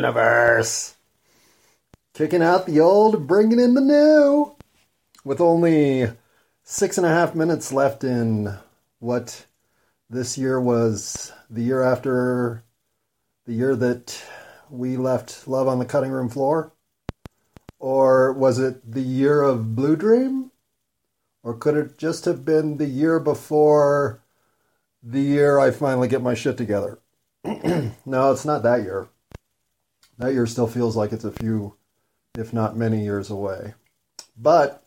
universe. Kicking out the old, bringing in the new. With only six and a half minutes left in what this year was the year after the year that we left Love on the Cutting Room Floor? Or was it the year of Blue Dream? Or could it just have been the year before the year I finally get my shit together? no, it's not that year. That year still feels like it's a few, if not many years away. But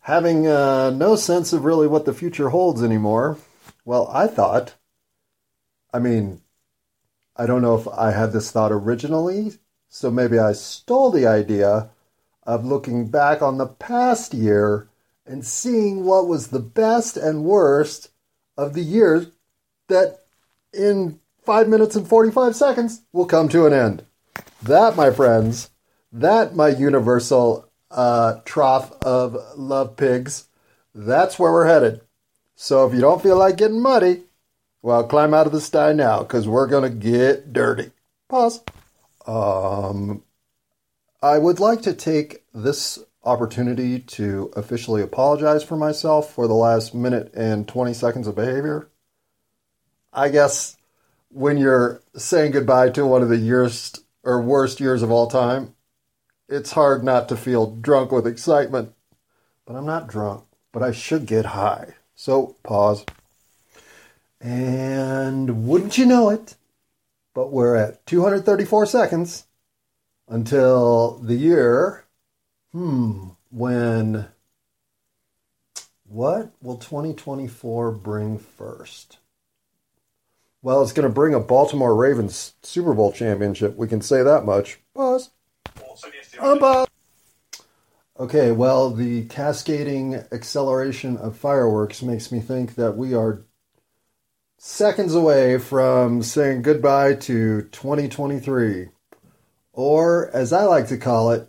having uh, no sense of really what the future holds anymore, well, I thought, I mean, I don't know if I had this thought originally, so maybe I stole the idea of looking back on the past year and seeing what was the best and worst of the years that in 5 minutes and 45 seconds will come to an end. That, my friends, that, my universal uh, trough of love pigs, that's where we're headed. So if you don't feel like getting muddy, well, climb out of the sty now because we're going to get dirty. Pause. Um, I would like to take this opportunity to officially apologize for myself for the last minute and 20 seconds of behavior. I guess when you're saying goodbye to one of the years or worst years of all time, it's hard not to feel drunk with excitement. But I'm not drunk, but I should get high. So, pause. And wouldn't you know it, but we're at 234 seconds until the year, hmm, when, what will 2024 bring first? Well, it's going to bring a Baltimore Ravens Super Bowl championship. We can say that much. Pause. Unpause. Okay, well, the cascading acceleration of fireworks makes me think that we are seconds away from saying goodbye to 2023. Or, as I like to call it,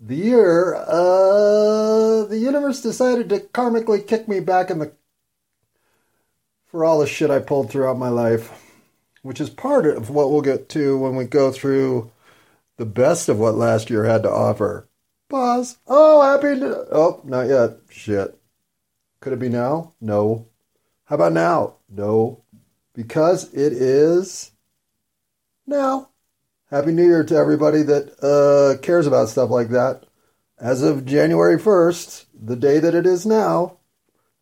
the year uh, the universe decided to karmically kick me back in the. For all the shit I pulled throughout my life. Which is part of what we'll get to when we go through the best of what last year had to offer. Pause. Oh, happy. To, oh, not yet. Shit. Could it be now? No. How about now? No. Because it is now. Happy New Year to everybody that uh, cares about stuff like that. As of January 1st, the day that it is now,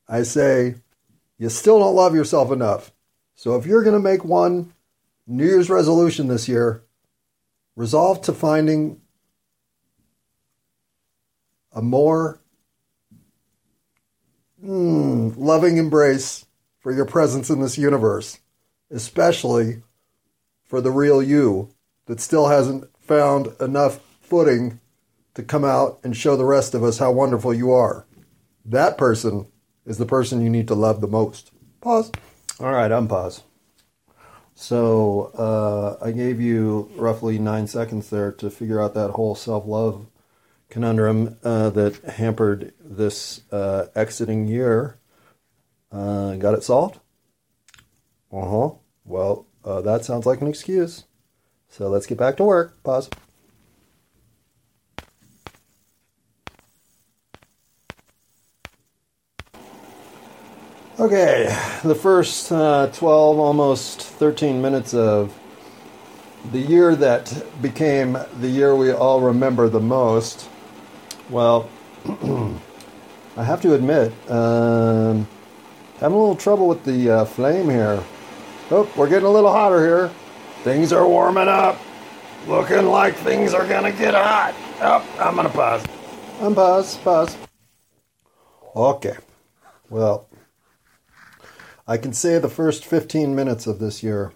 I say, you still don't love yourself enough. So if you're going to make one New Year's resolution this year, resolve to finding a more mm, loving embrace for your presence in this universe, especially for the real you that still hasn't found enough footing to come out and show the rest of us how wonderful you are. That person is the person you need to love the most. Pause. All right, unpause. So uh, I gave you roughly nine seconds there to figure out that whole self love conundrum uh, that hampered this uh, exiting year. Uh, got it solved? Uh huh. Well, that sounds like an excuse. So let's get back to work. Pause. Okay, the first uh, 12, almost 13 minutes of the year that became the year we all remember the most. Well, I have to admit, um, having a little trouble with the uh, flame here. Oh, we're getting a little hotter here. Things are warming up. Looking like things are gonna get hot. Oh, I'm gonna pause. I'm pause, pause. Okay. Well, I can say the first 15 minutes of this year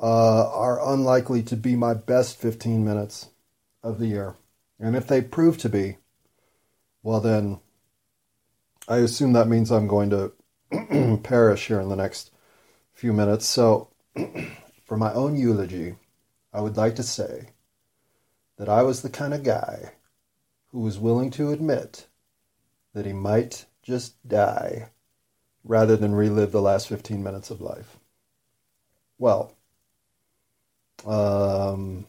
uh, are unlikely to be my best 15 minutes of the year. And if they prove to be, well, then I assume that means I'm going to perish here in the next few minutes. So, for my own eulogy, I would like to say that I was the kind of guy who was willing to admit that he might just die rather than relive the last 15 minutes of life. Well, Um,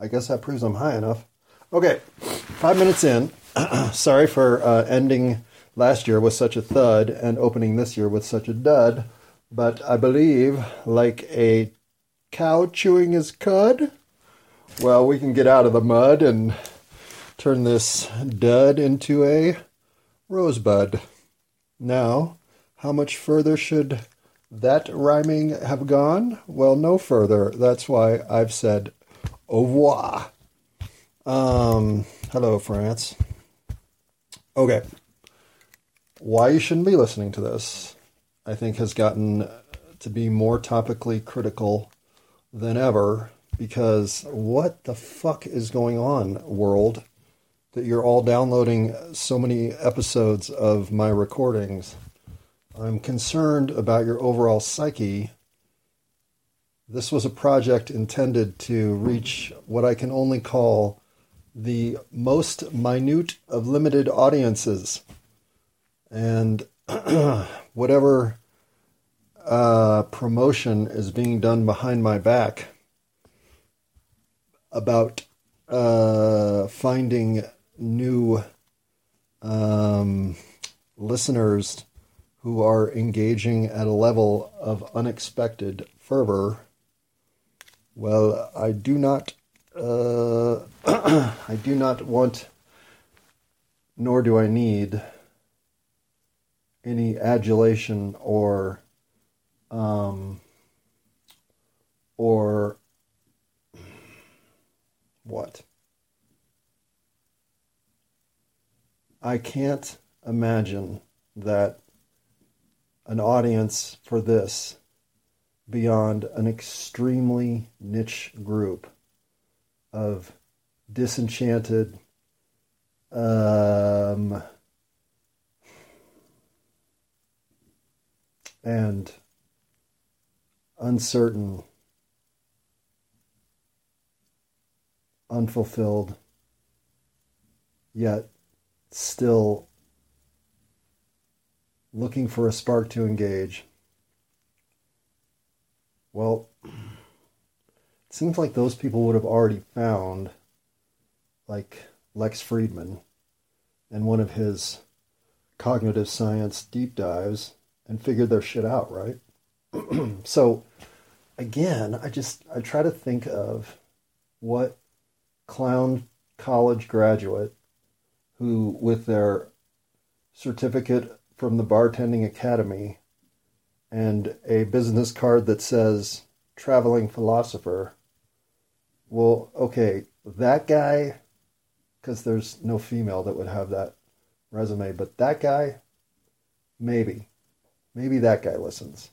I guess that proves I'm high enough. Okay, five minutes in. Sorry for uh, ending last year with such a thud and opening this year with such a dud, but I believe, like a cow chewing his cud, well, we can get out of the mud and turn this dud into a rosebud. Now, how much further should that rhyming have gone? Well, no further. That's why I've said au revoir. Um, hello, France. Okay. Why you shouldn't be listening to this, I think, has gotten to be more topically critical than ever because what the fuck is going on, world? That you're all downloading so many episodes of my recordings. I'm concerned about your overall psyche. This was a project intended to reach what I can only call the most minute of limited audiences. And whatever uh, promotion is being done behind my back about uh, finding new um, listeners who are engaging at a level of unexpected fervor. Well, I do not, uh, I do not want, nor do I need any adulation or, um, or what? I can't imagine that an audience for this beyond an extremely niche group of disenchanted, um, and uncertain, unfulfilled, yet still looking for a spark to engage. Well, it seems like those people would have already found, like Lex Fridman, and one of his cognitive science deep dives, and figured their shit out, right? so, again, I just I try to think of what clown college graduate who, with their certificate from the Bartending Academy and a business card that says traveling philosopher. Well, okay, that guy, because there's no female that would have that resume, but that guy, maybe. Maybe that guy listens.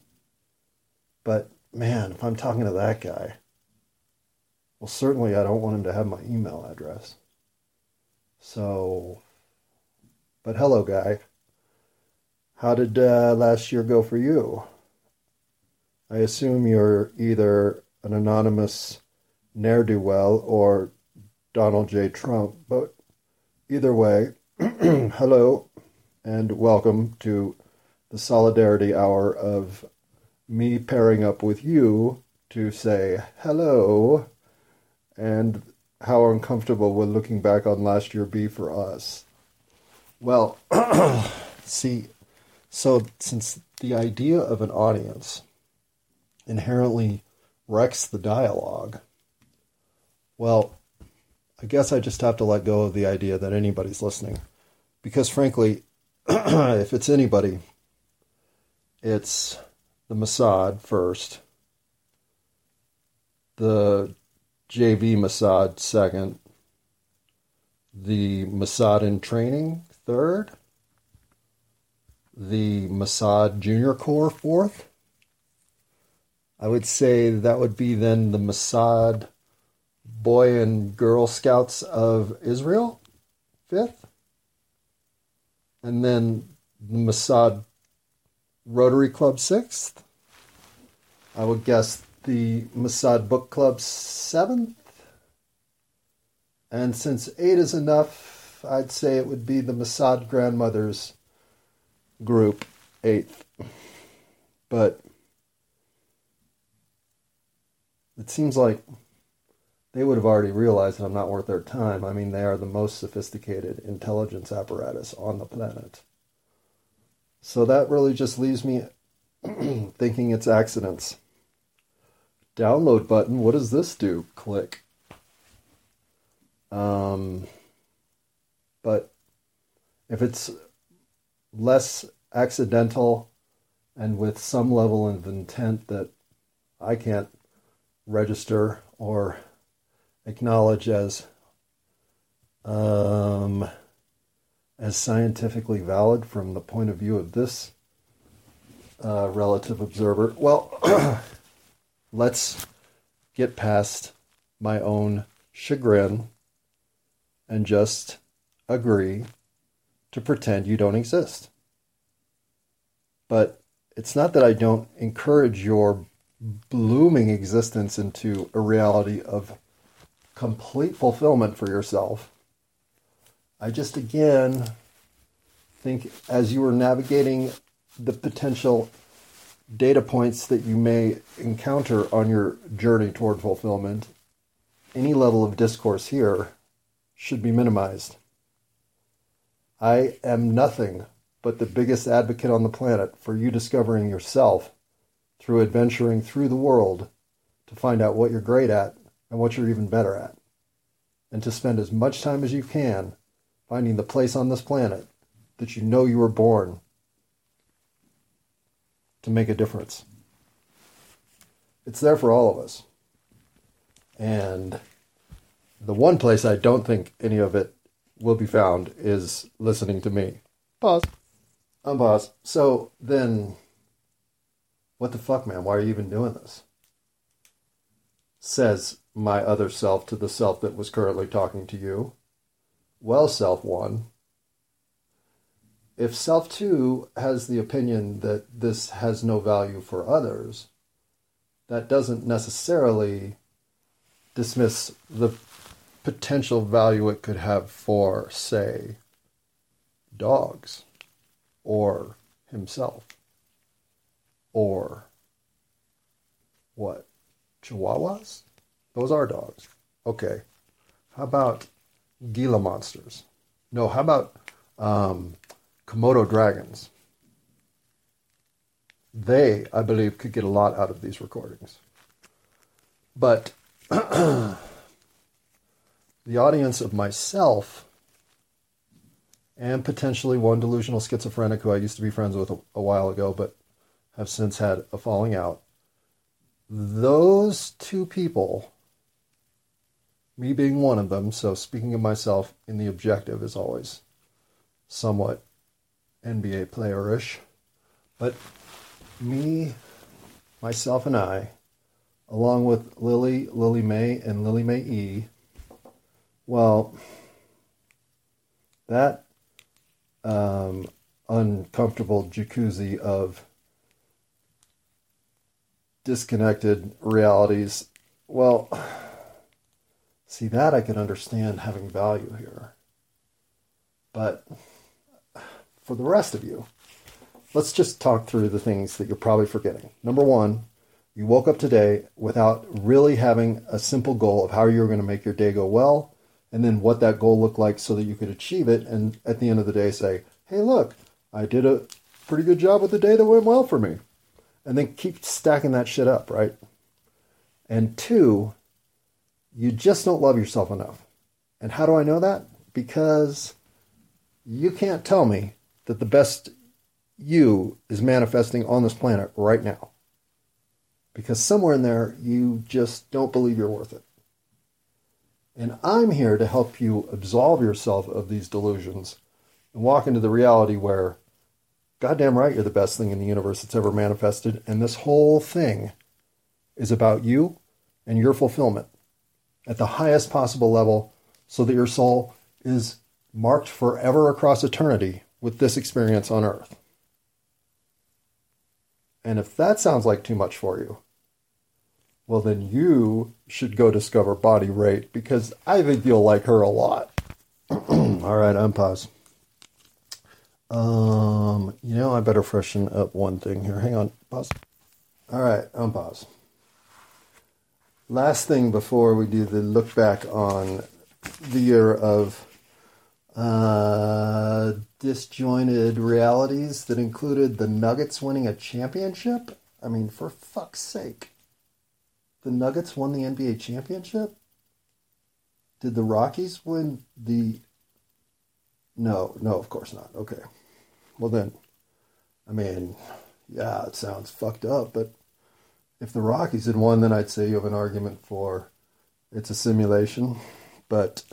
But man, if I'm talking to that guy, well, certainly I don't want him to have my email address. So, but hello, guy. How did uh, last year go for you? I assume you're either an anonymous ne'er do well or Donald J. Trump, but either way, hello and welcome to the Solidarity Hour of me pairing up with you to say hello and how uncomfortable will looking back on last year be for us? Well, see, so since the idea of an audience inherently wrecks the dialogue, well, I guess I just have to let go of the idea that anybody's listening. Because frankly, if it's anybody, it's the Mossad first, the JV Mossad second, the Mossad in training third, the Mossad Junior Corps fourth. I would say that would be then the Mossad Boy and Girl Scouts of Israel fifth. And then the Mossad Rotary Club sixth. I would guess the Mossad Book Club seventh. And since eight is enough, I'd say it would be the Mossad Grandmothers group eighth. But it seems like they would have already realized that I'm not worth their time. I mean, they are the most sophisticated intelligence apparatus on the planet. So that really just leaves me thinking it's accidents. Download button, what does this do? Click. Um, but if it's less accidental and with some level of intent that I can't register or acknowledge as um, as scientifically valid from the point of view of this uh, relative observer. Well, let's get past my own chagrin and just agree to pretend you don't exist. But it's not that I don't encourage your blooming existence into a reality of complete fulfillment for yourself. I just again think as you are navigating the potential data points that you may encounter on your journey toward fulfillment, any level of discourse here should be minimized. I am nothing but the biggest advocate on the planet for you discovering yourself through adventuring through the world to find out what you're great at and what you're even better at, and to spend as much time as you can finding the place on this planet that you know you were born to make a difference. It's there for all of us. And the one place I don't think any of it will be found is listening to me. Pause. Unpause. So then, what the fuck, man? Why are you even doing this? Says my other self to the self that was currently talking to you. Well, self one. If self two has the opinion that this has no value for others, that doesn't necessarily dismiss the potential value it could have for, say, dogs or himself or what? Chihuahuas? Those are dogs. Okay. How about Gila monsters? No, how about um, Komodo dragons? They, I believe, could get a lot out of these recordings. But the audience of myself and potentially one delusional schizophrenic who I used to be friends with a, a while ago, but have since had a falling out. Those two people, me being one of them, so speaking of myself in the objective is always somewhat NBA playerish, but me, myself, and I, along with Lily, Lily May, and Lily May E, well, that um, uncomfortable jacuzzi of disconnected realities. Well, see, that I can understand having value here. But for the rest of you, let's just talk through the things that you're probably forgetting. Number one, you woke up today without really having a simple goal of how you're going to make your day go well and then what that goal looked like so that you could achieve it. And at the end of the day, say, hey, look, I did a pretty good job with the day that went well for me. And then keep stacking that shit up, right? And two, you just don't love yourself enough. And how do I know that? Because you can't tell me that the best you is manifesting on this planet right now. Because somewhere in there, you just don't believe you're worth it. And I'm here to help you absolve yourself of these delusions and walk into the reality where, goddamn right, you're the best thing in the universe that's ever manifested. And this whole thing is about you and your fulfillment at the highest possible level so that your soul is marked forever across eternity with this experience on earth. And if that sounds like too much for you, well, then you should go discover Body Rate because I think you'll like her a lot. All right, unpause. Um, you know, I better freshen up one thing here. Hang on, pause. All right, unpause. last thing before we do the look back on the year of uh, disjointed realities that included the Nuggets winning a championship. I mean, for fuck's sake. The Nuggets won the NBA championship? Did the Rockies win the. No, no, of course not. Okay. Well, then, I mean, yeah, it sounds fucked up, but if the Rockies had won, then I'd say you have an argument for it's a simulation. But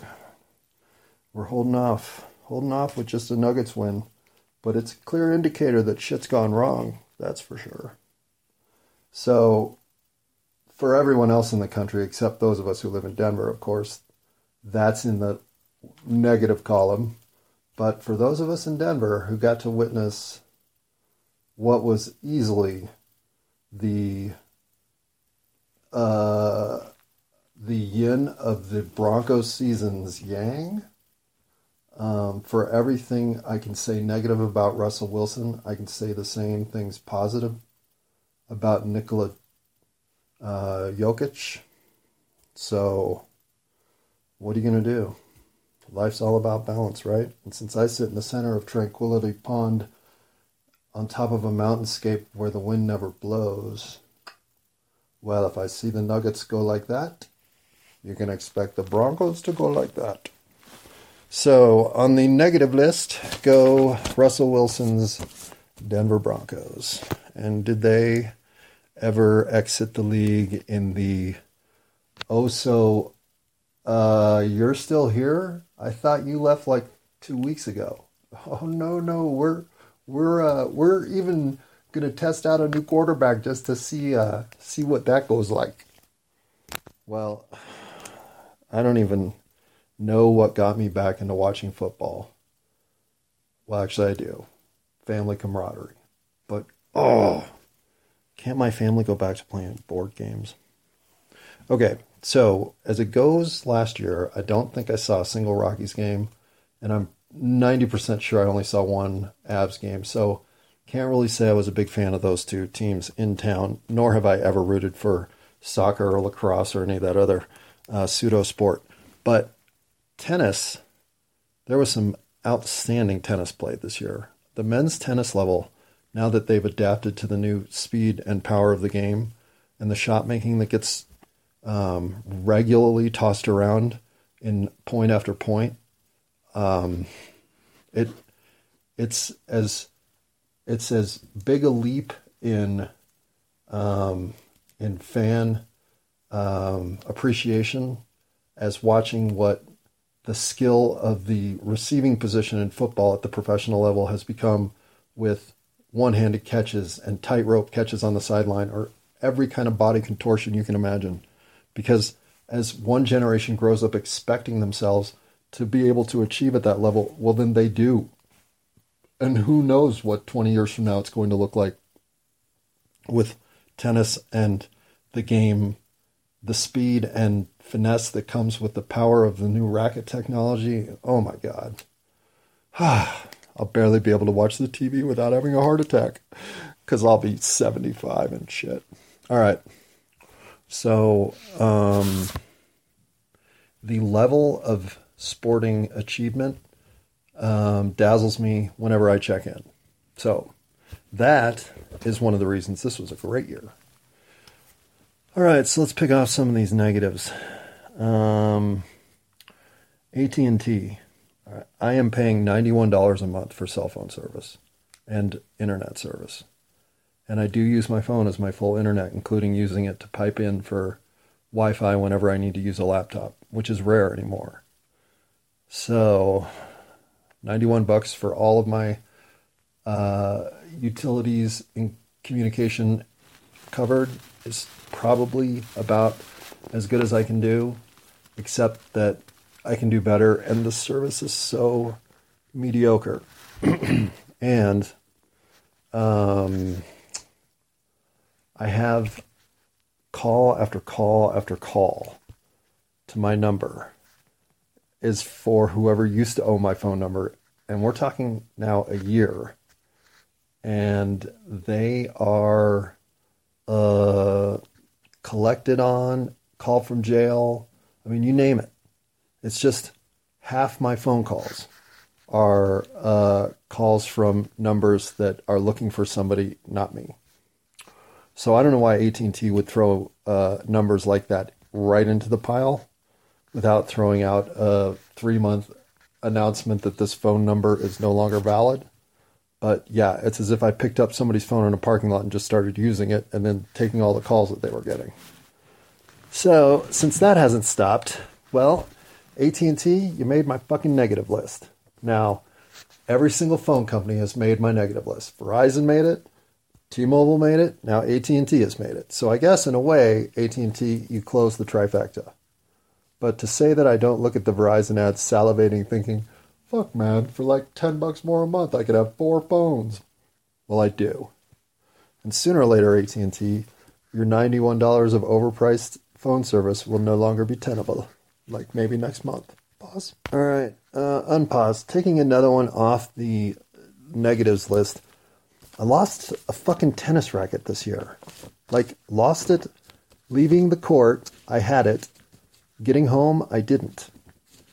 we're holding off, holding off with just a Nuggets win. But it's a clear indicator that shit's gone wrong. That's for sure. So, for everyone else in the country, except those of us who live in Denver, of course, that's in the negative column. But for those of us in Denver who got to witness what was easily the uh, the yin of the Broncos season's yang. Um, for everything I can say negative about Russell Wilson, I can say the same things positive about Nikola uh, Jokic. So, what are you going to do? Life's all about balance, right? And since I sit in the center of Tranquility Pond on top of a mountainscape where the wind never blows, well, if I see the Nuggets go like that, you can expect the Broncos to go like that. So on the negative list go Russell Wilson's Denver Broncos. And did they ever exit the league in the oh so uh, you're still here? I thought you left like two weeks ago. Oh no no we're we're uh, we're even gonna test out a new quarterback just to see uh, see what that goes like. Well, I don't even know what got me back into watching football. Well, actually, I do. Family camaraderie. But, oh, can't my family go back to playing board games? Okay, so as it goes last year, I don't think I saw a single Rockies game, and I'm 90% sure I only saw one Avs game. So can't really say I was a big fan of those two teams in town, nor have I ever rooted for soccer or lacrosse or any of that other uh, pseudo sport. But tennis, there was some outstanding tennis played this year. The men's tennis level, now that they've adapted to the new speed and power of the game and the shot making that gets um, regularly tossed around in point after point, um, it it's as it's as big a leap in um, in fan um, appreciation as watching what the skill of the receiving position in football at the professional level has become with one-handed catches and tightrope catches on the sideline or every kind of body contortion you can imagine because as one generation grows up expecting themselves to be able to achieve at that level well then they do and who knows what 20 years from now it's going to look like with tennis and the game the speed and finesse that comes with the power of the new racket technology. Oh my God. Ah. I'll barely be able to watch the TV without having a heart attack because I'll be 75 and shit. All right. So, um, the level of sporting achievement um, dazzles me whenever I check in. So, that is one of the reasons this was a great year. All right, so let's pick off some of these negatives. Um, AT&T. I am paying $91 a month for cell phone service and internet service. And I do use my phone as my full internet, including using it to pipe in for Wi-Fi whenever I need to use a laptop, which is rare anymore. So, 91 bucks for all of my uh, utilities and communication covered is probably about as good as I can do, except that I can do better, and the service is so mediocre. and um, I have call after call after call to my number is for whoever used to own my phone number. And we're talking now a year. And they are uh, collected on, call from jail. I mean, you name it. It's just half my phone calls are uh, calls from numbers that are looking for somebody, not me. So I don't know why AT&T would throw uh, numbers like that right into the pile without throwing out a three-month announcement that this phone number is no longer valid. But yeah, it's as if I picked up somebody's phone in a parking lot and just started using it and then taking all the calls that they were getting. So since that hasn't stopped, well, AT&T, you made my fucking negative list. Now, every single phone company has made my negative list. Verizon made it, T-Mobile made it, now AT&T has made it. So I guess in a way, AT&T, you close the trifecta. But to say that I don't look at the Verizon ads salivating thinking, fuck man, for like 10 bucks more a month, I could have four phones. Well, I do. And sooner or later, AT&T, your $91 of overpriced phone service will no longer be tenable. Like maybe next month. Pause. All right. Uh, unpause. Taking another one off the negatives list. I lost a fucking tennis racket this year. Like, lost it leaving the court. I had it. Getting home, I didn't.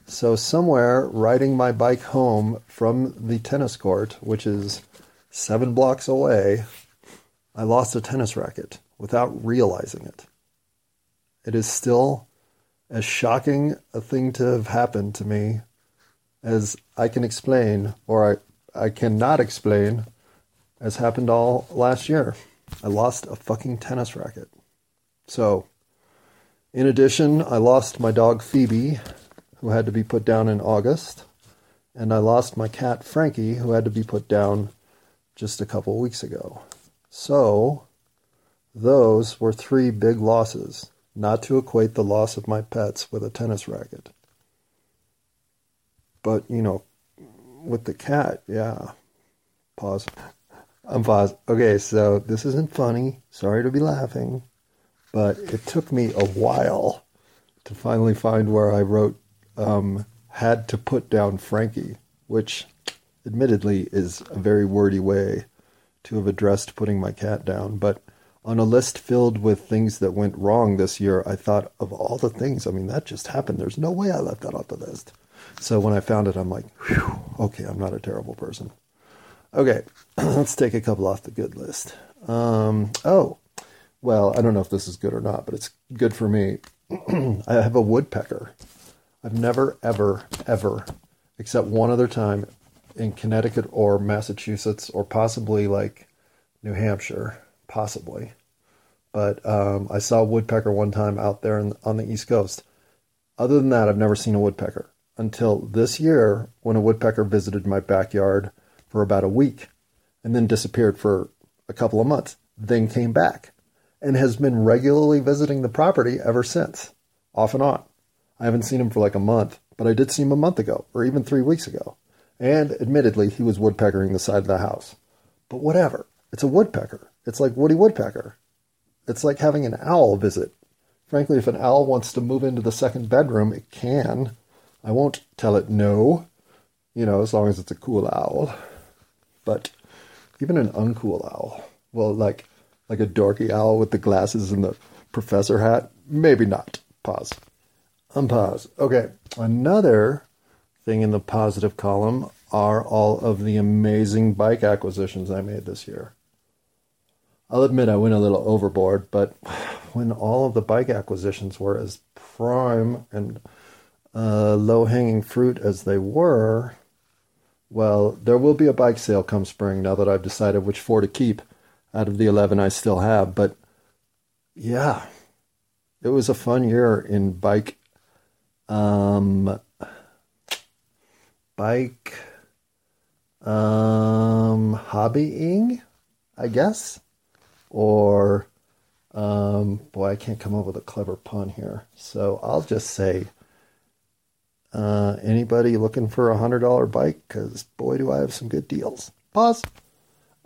So, somewhere riding my bike home from the tennis court, which is seven blocks away, I lost a tennis racket without realizing it. It is still as shocking a thing to have happened to me as I can explain, or I, I cannot explain, as happened all last year. I lost a fucking tennis racket. So, in addition, I lost my dog Phoebe, who had to be put down in August, and I lost my cat Frankie, who had to be put down just a couple weeks ago. So, those were three big losses, not to equate the loss of my pets with a tennis racket. But, you know, with the cat, yeah. Pause. I'm pause. Okay, so this isn't funny. Sorry to be laughing. But it took me a while to finally find where I wrote um, had to put down Frankie, which admittedly is a very wordy way to have addressed putting my cat down. But on a list filled with things that went wrong this year, I thought of all the things. I mean, that just happened. There's no way I left that off the list. So when I found it, I'm like, Whew, okay, I'm not a terrible person. Okay, let's take a couple off the good list. Um, oh, well, I don't know if this is good or not, but it's good for me. I have a woodpecker. I've never, ever, ever, except one other time in Connecticut or Massachusetts or possibly like New Hampshire, possibly. But um, I saw a woodpecker one time out there in, on the East Coast. Other than that, I've never seen a woodpecker until this year when a woodpecker visited my backyard for about a week and then disappeared for a couple of months, then came back and has been regularly visiting the property ever since, off and on. I haven't seen him for like a month, but I did see him a month ago or even three weeks ago. And admittedly, he was woodpeckering the side of the house. But whatever. It's a woodpecker. It's like Woody Woodpecker. It's like having an owl visit. Frankly, if an owl wants to move into the second bedroom, it can. I won't tell it no, you know, as long as it's a cool owl. But even an uncool owl, well, like like a dorky owl with the glasses and the professor hat, maybe not. Pause. Unpause. Okay, another thing in the positive column are all of the amazing bike acquisitions I made this year. I'll admit I went a little overboard, but when all of the bike acquisitions were as prime and uh, low hanging fruit as they were, well, there will be a bike sale come spring now that I've decided which four to keep out of the 11 I still have. But yeah, it was a fun year in bike. Um, bike um, hobbying, I guess. Or, um, boy, I can't come up with a clever pun here. So I'll just say uh, anybody looking for a hundred dollar bike? Because boy, do I have some good deals. Pause.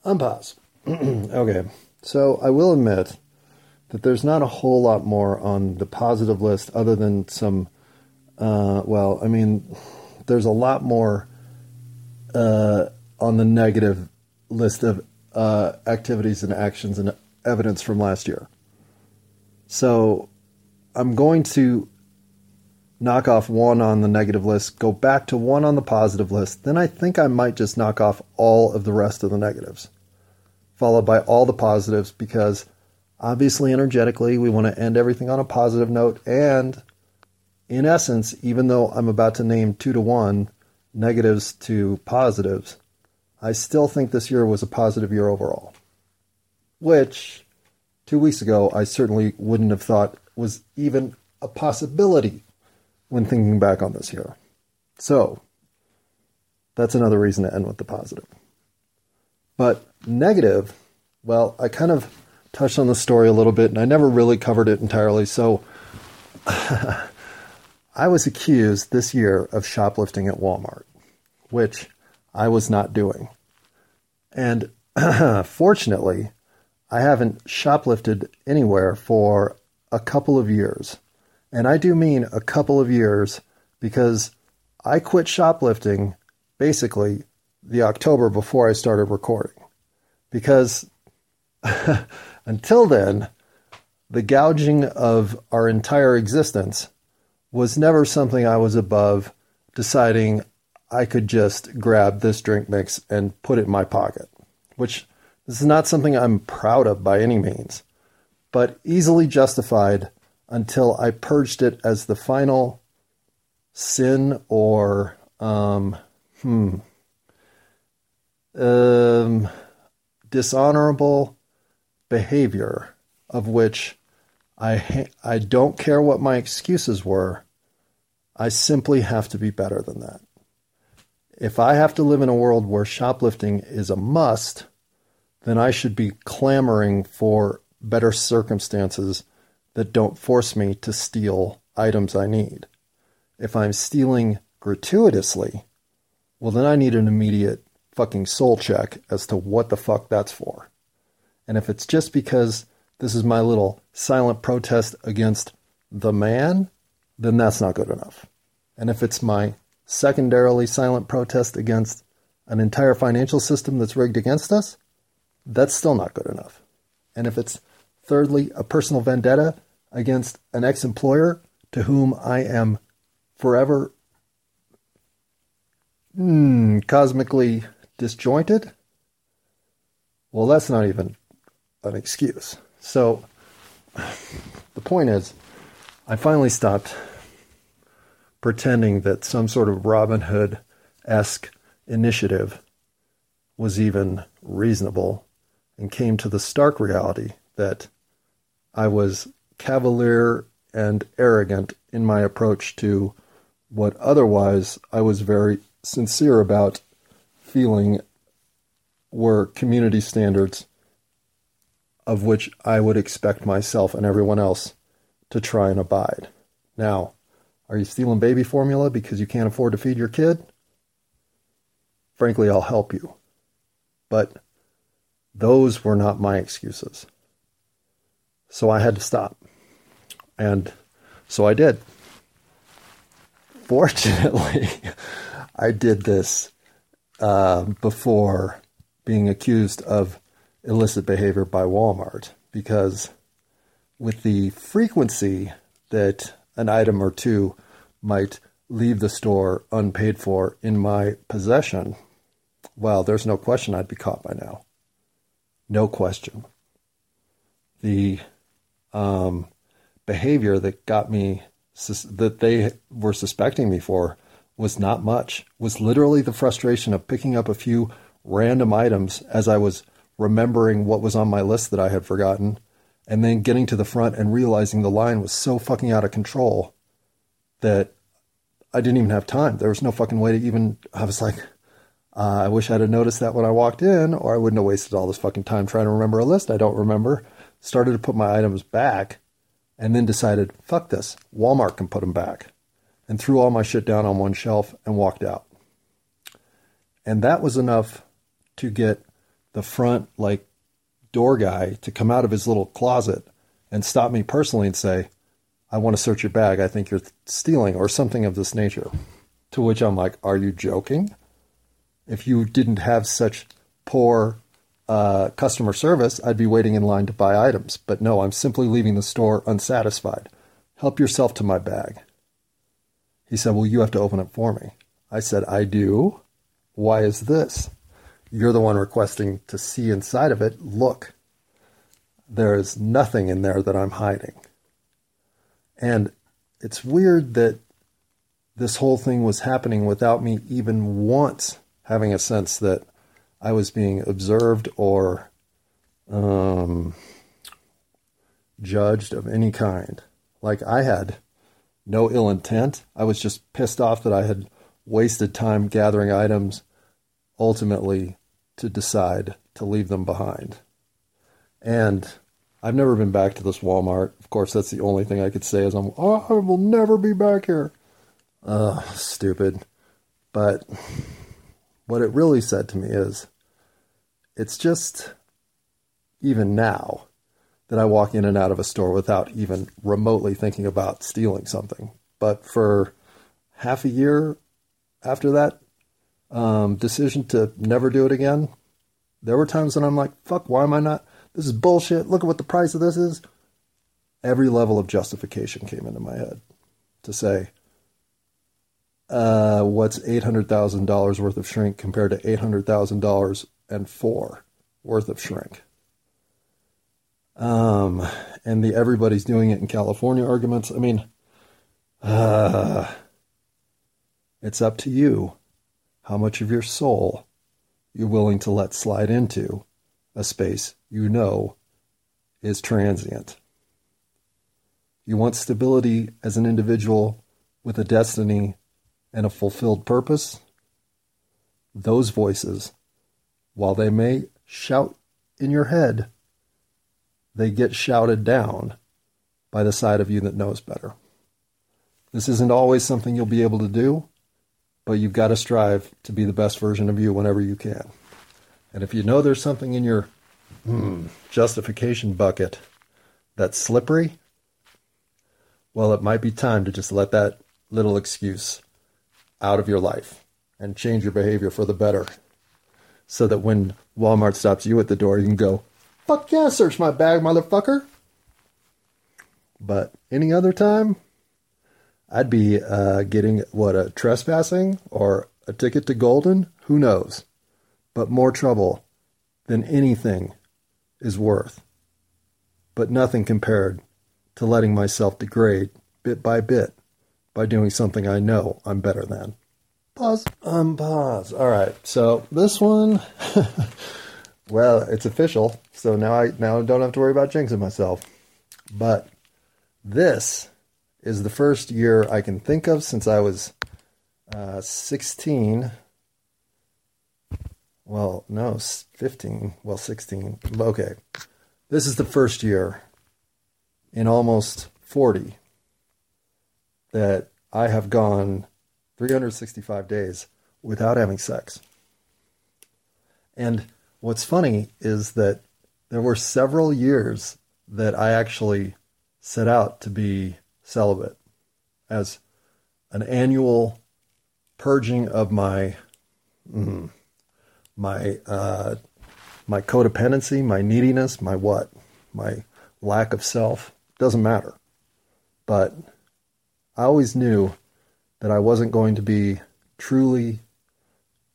Unpause. okay, so I will admit that there's not a whole lot more on the positive list other than some. Uh, well, I mean, there's a lot more uh, on the negative list of uh, activities and actions and evidence from last year. So I'm going to knock off one on the negative list, go back to one on the positive list, then I think I might just knock off all of the rest of the negatives, followed by all the positives, because obviously, energetically, we want to end everything on a positive note. And in essence, even though I'm about to name two to one negatives to positives, I still think this year was a positive year overall, which two weeks ago I certainly wouldn't have thought was even a possibility when thinking back on this year. So, that's another reason to end with the positive. But negative, well, I kind of touched on the story a little bit and I never really covered it entirely. So, I was accused this year of shoplifting at Walmart, which I was not doing. And fortunately, I haven't shoplifted anywhere for a couple of years. And I do mean a couple of years because I quit shoplifting basically the October before I started recording. Because until then, the gouging of our entire existence was never something I was above deciding I could just grab this drink mix and put it in my pocket, which this is not something I'm proud of by any means, but easily justified until I purged it as the final sin or um, hmm, um, dishonorable behavior of which I I don't care what my excuses were. I simply have to be better than that. If I have to live in a world where shoplifting is a must, then I should be clamoring for better circumstances that don't force me to steal items I need. If I'm stealing gratuitously, well, then I need an immediate fucking soul check as to what the fuck that's for. And if it's just because this is my little silent protest against the man, then that's not good enough. And if it's my secondarily silent protest against an entire financial system that's rigged against us, that's still not good enough. And if it's thirdly a personal vendetta against an ex employer to whom I am forever mm, cosmically disjointed, well, that's not even an excuse. So the point is, I finally stopped pretending that some sort of Robin Hood esque initiative was even reasonable and came to the stark reality that I was cavalier and arrogant in my approach to what otherwise I was very sincere about feeling were community standards of which I would expect myself and everyone else to try and abide. Now, are you stealing baby formula because you can't afford to feed your kid? Frankly, I'll help you. But those were not my excuses. So I had to stop. And so I did. Fortunately, I did this uh, before being accused of illicit behavior by Walmart because with the frequency that an item or two might leave the store unpaid for in my possession, well, there's no question I'd be caught by now. No question. The um, behavior that got me, that they were suspecting me for, was not much. Was literally the frustration of picking up a few random items as I was remembering what was on my list that I had forgotten, and then getting to the front and realizing the line was so fucking out of control that I didn't even have time. There was no fucking way to even. I was like, uh, I wish I'd have noticed that when I walked in, or I wouldn't have wasted all this fucking time trying to remember a list I don't remember. Started to put my items back, and then decided, fuck this, Walmart can put them back, and threw all my shit down on one shelf and walked out. And that was enough to get the front like door guy to come out of his little closet and stop me personally and say, I want to search your bag. I think you're stealing or something of this nature. To which I'm like, Are you joking? If you didn't have such poor uh, customer service, I'd be waiting in line to buy items. But no, I'm simply leaving the store unsatisfied. Help yourself to my bag. He said, Well, you have to open it for me. I said, I do. Why is this? You're the one requesting to see inside of it. Look, there is nothing in there that I'm hiding. And it's weird that this whole thing was happening without me even once having a sense that I was being observed or um, judged of any kind. Like I had no ill intent. I was just pissed off that I had wasted time gathering items ultimately to decide to leave them behind. And I've never been back to this Walmart. Of course, that's the only thing I could say is I'm, oh, I will never be back here. Stupid. But what it really said to me is it's just even now that I walk in and out of a store without even remotely thinking about stealing something. But for half a year after that um, decision to never do it again, there were times when I'm like, fuck, why am I not? This is bullshit. Look at what the price of this is. Every level of justification came into my head to say, uh, what's $800,000 worth of shrink compared to $800,000 and four worth of shrink? Um, and the everybody's doing it in California arguments. I mean, uh, it's up to you how much of your soul you're willing to let slide into a space you know is transient. You want stability as an individual with a destiny and a fulfilled purpose? Those voices, while they may shout in your head, they get shouted down by the side of you that knows better. This isn't always something you'll be able to do, but you've got to strive to be the best version of you whenever you can. And if you know there's something in your hmm, justification bucket that's slippery, well, it might be time to just let that little excuse out of your life and change your behavior for the better so that when Walmart stops you at the door, you can go, Fuck yeah, search my bag, motherfucker. But any other time, I'd be uh, getting what a trespassing or a ticket to Golden, who knows? But more trouble than anything is worth. But nothing compared to letting myself degrade bit by bit by doing something I know I'm better than. Pause. Um, pause. All right. So this one. Well, it's official, so now I now don't have to worry about jinxing myself. But this is the first year I can think of since I was uh, 16. Well, no, 15. Well, 16. Okay. This is the first year in almost 40 that I have gone 365 days without having sex. And What's funny is that there were several years that I actually set out to be celibate as an annual purging of my mm, my uh, my codependency, my neediness, my what, my lack of self doesn't matter. But I always knew that I wasn't going to be truly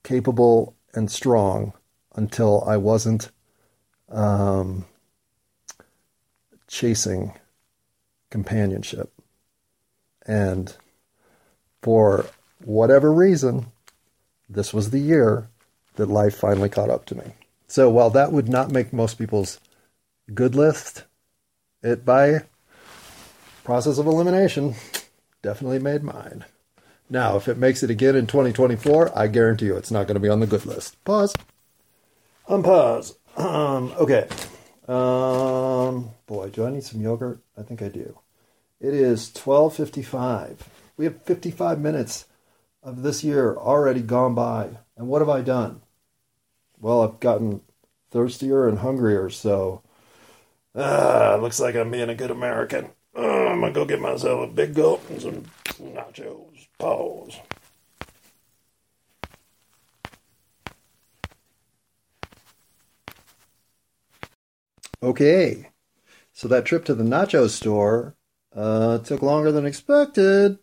capable and strong until I wasn't um, chasing companionship. And for whatever reason, this was the year that life finally caught up to me. So while that would not make most people's good list, it by process of elimination definitely made mine. Now, if it makes it again in 2024, I guarantee you it's not going to be on the good list. Pause. Unpause. Um, okay. Um, boy, do I need some yogurt? I think I do. It is 12:55. We have 55 minutes of this year already gone by. And what have I done? Well, I've gotten thirstier and hungrier, so ah, looks like I'm being a good American. Uh, I'm gonna go get myself a big gulp and some nachos. Pause. Okay. So that trip to the nacho store Uh, it took longer than expected.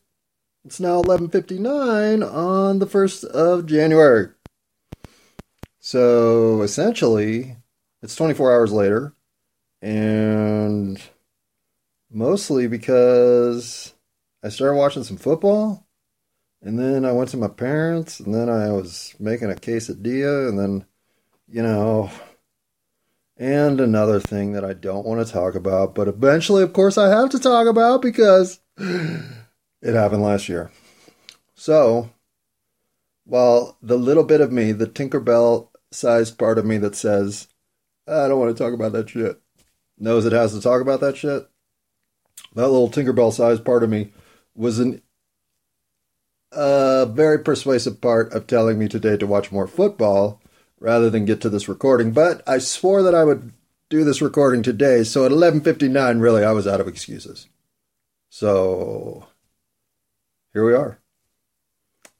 It's now 11:59 on the 1st of January. So, essentially, it's 24 hours later and mostly because I started watching some football and then I went to my parents and then I was making a quesadilla and then you know and another thing that I don't want to talk about, but eventually, of course, I have to talk about because it happened last year. So, while the little bit of me, the Tinkerbell sized part of me that says, I don't want to talk about that shit, knows it has to talk about that shit, that little Tinkerbell sized part of me was an a very persuasive part of telling me today to watch more football rather than get to this recording. But I swore that I would do this recording today, so at 11:59 really I was out of excuses. So here we are.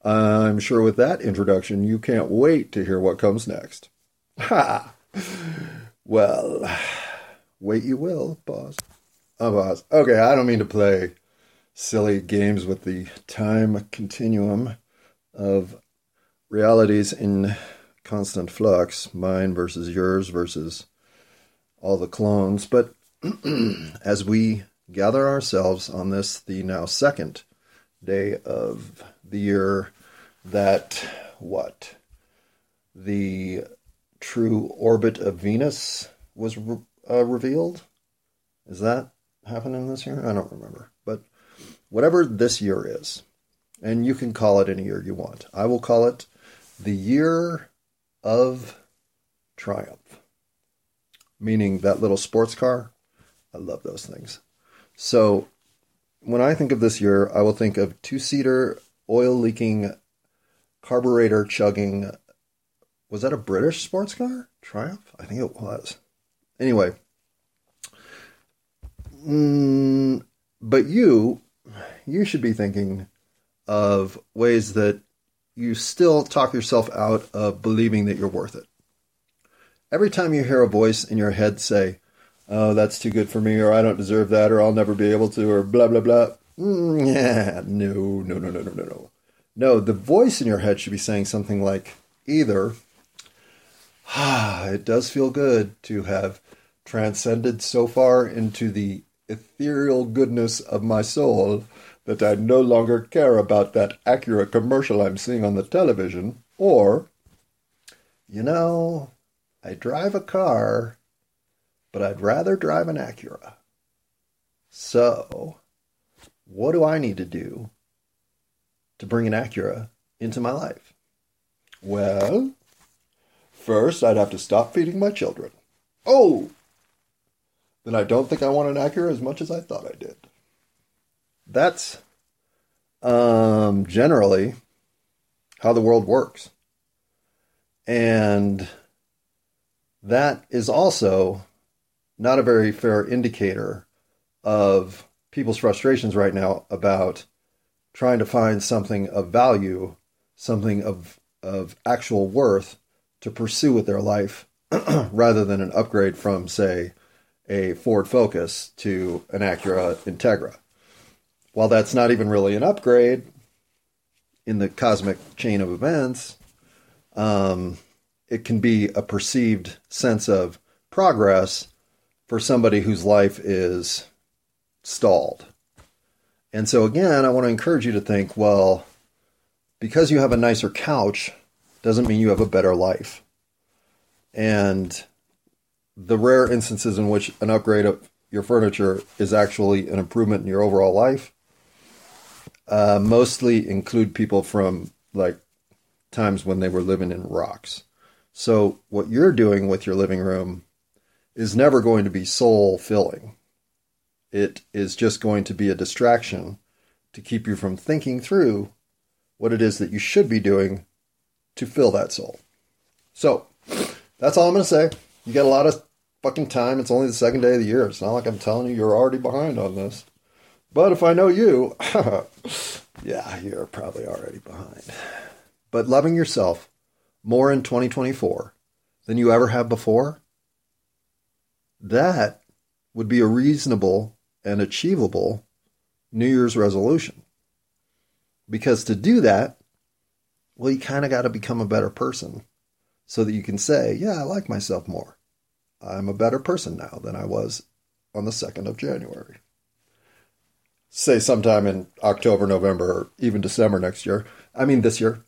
I'm sure with that introduction you can't wait to hear what comes next. Ha. well, wait you will. Pause. Oh, pause. Okay, I don't mean to play silly games with the time continuum of realities in constant flux, mine versus yours versus all the clones. But as we gather ourselves on this, the now second day of the year, that what? The true orbit of Venus was uh, revealed? Is that happening this year? I don't remember. But whatever this year is, and you can call it any year you want, I will call it the year of Triumph, meaning that little sports car. I love those things. So when I think of this year, I will think of two seater, oil leaking, carburetor chugging. Was that a British sports car? Triumph? I think it was. Anyway. Mm, but you, you should be thinking of ways that you still talk yourself out of believing that you're worth it. Every time you hear a voice in your head say, oh, that's too good for me, or I don't deserve that, or I'll never be able to, or blah, blah, blah. Mm, yeah, no, no, no, no, no, no, no. No, the voice in your head should be saying something like either, ah, it does feel good to have transcended so far into the ethereal goodness of my soul that I no longer care about that Acura commercial I'm seeing on the television, or, you know, I drive a car, but I'd rather drive an Acura. So, what do I need to do to bring an Acura into my life? Well, first I'd have to stop feeding my children. Oh! Then I don't think I want an Acura as much as I thought I did that's um, generally how the world works. And that is also not a very fair indicator of people's frustrations right now about trying to find something of value, something of, of actual worth to pursue with their life rather than an upgrade from, say, a Ford Focus to an Acura Integra while that's not even really an upgrade in the cosmic chain of events, um, it can be a perceived sense of progress for somebody whose life is stalled. And so, again, I want to encourage you to think well, because you have a nicer couch doesn't mean you have a better life. And the rare instances in which an upgrade of your furniture is actually an improvement in your overall life uh, mostly include people from like times when they were living in rocks. So what you're doing with your living room is never going to be soul filling. It is just going to be a distraction to keep you from thinking through what it is that you should be doing to fill that soul. So that's all I'm going to say. You got a lot of fucking time. It's only the second day of the year. It's not like I'm telling you you're already behind on this. But if I know you, yeah, you're probably already behind. But loving yourself more in 2024 than you ever have before, that would be a reasonable and achievable New Year's resolution. Because to do that, well, you kind of got to become a better person so that you can say, yeah, I like myself more. I'm a better person now than I was on the 2nd of January. Say sometime in October, November, or even December next year. I mean, this year.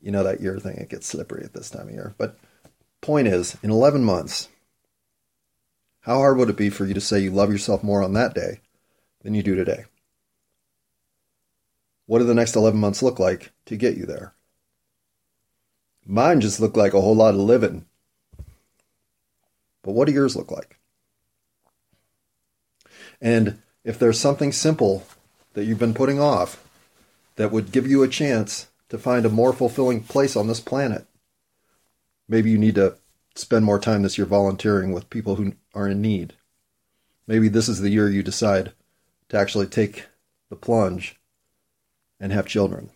You know that year thing, it gets slippery at this time of year. But point is, in 11 months, how hard would it be for you to say you love yourself more on that day than you do today? What do the next 11 months look like to get you there? Mine just look like a whole lot of living. But what do yours look like? And if there's something simple that you've been putting off that would give you a chance to find a more fulfilling place on this planet, maybe you need to spend more time this year volunteering with people who are in need. Maybe this is the year you decide to actually take the plunge and have children.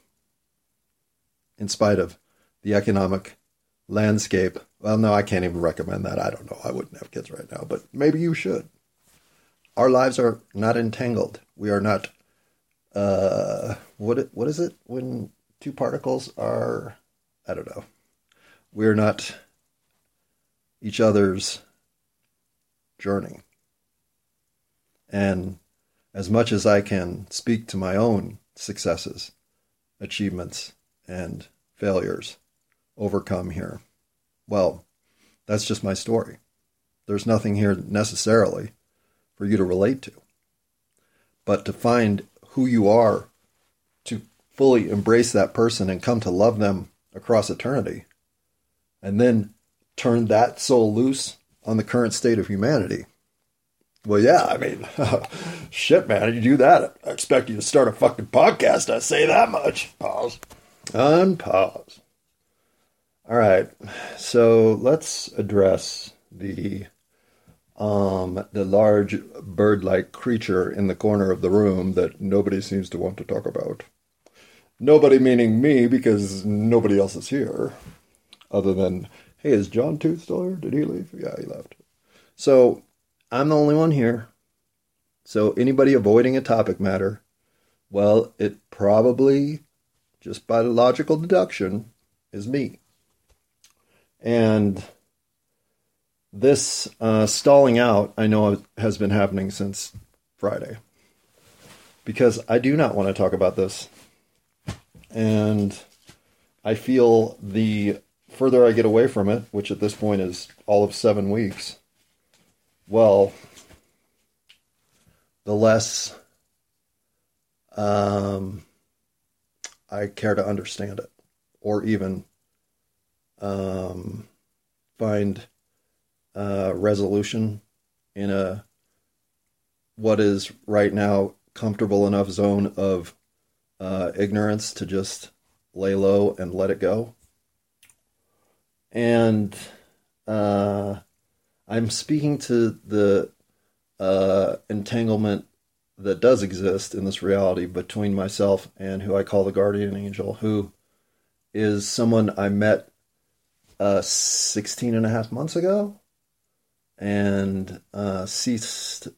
In spite of the economic landscape. Well, no, I can't even recommend that. I don't know. I wouldn't have kids right now, but maybe you should. Our lives are not entangled. We are not. Uh, what what is it when two particles are? I don't know. We are not each other's journey. And as much as I can speak to my own successes, achievements, and failures overcome here, well, that's just my story. There's nothing here necessarily for you to relate to. But to find who you are, to fully embrace that person and come to love them across eternity, and then turn that soul loose on the current state of humanity, well, yeah, I mean, shit, man, you do that. I expect you to start a fucking podcast. I say that much. Pause. Unpause. All right, so let's address the um, the large bird-like creature in the corner of the room that nobody seems to want to talk about. Nobody meaning me, because nobody else is here, other than, hey, is John Tooth still here? Did he leave? Yeah, he left. So I'm the only one here. So anybody avoiding a topic matter, well, it probably, just by the logical deduction, is me. And this uh, stalling out, I know, has been happening since Friday. Because I do not want to talk about this. And I feel the further I get away from it, which at this point is all of seven weeks, well, the less um, I care to understand it or even um, find uh, resolution in a what is right now comfortable enough zone of uh, ignorance to just lay low and let it go. And uh, I'm speaking to the uh, entanglement that does exist in this reality between myself and who I call the guardian angel, who is someone I met uh, 16 and a half months ago and uh, ceased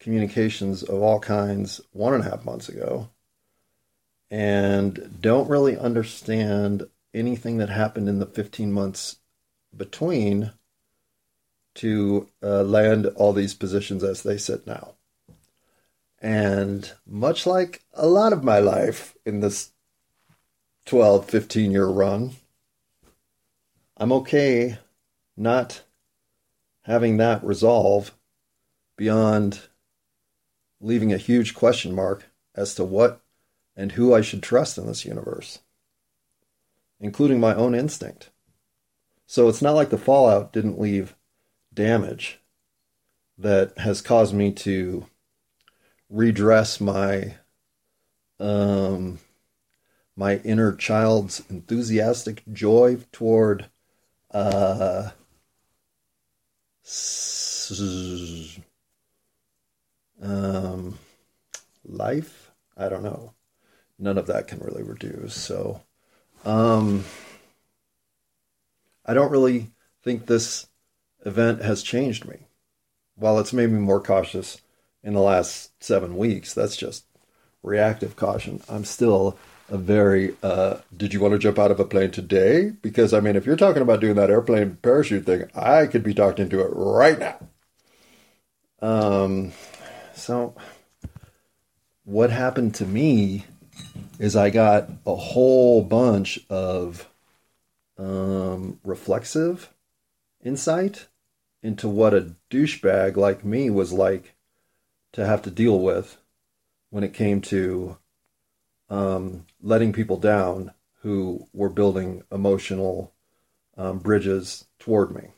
communications of all kinds one and a half months ago and don't really understand anything that happened in the 15 months between to uh, land all these positions as they sit now. And much like a lot of my life in this 12, 15 year run, I'm okay not having that resolve beyond leaving a huge question mark as to what and who I should trust in this universe, including my own instinct. So it's not like the fallout didn't leave damage that has caused me to redress my um, my inner child's enthusiastic joy toward uh, um, life. I don't know. None of that can really reduce. So, um, I don't really think this event has changed me. While it's made me more cautious in the last seven weeks. That's just reactive caution. I'm still a very uh, did you want to jump out of a plane today? Because I mean, if you're talking about doing that airplane parachute thing, I could be talked into it right now. Um, so what happened to me is I got a whole bunch of um, reflexive insight into what a douchebag like me was like to have to deal with when it came to um, letting people down who were building emotional um, bridges toward me.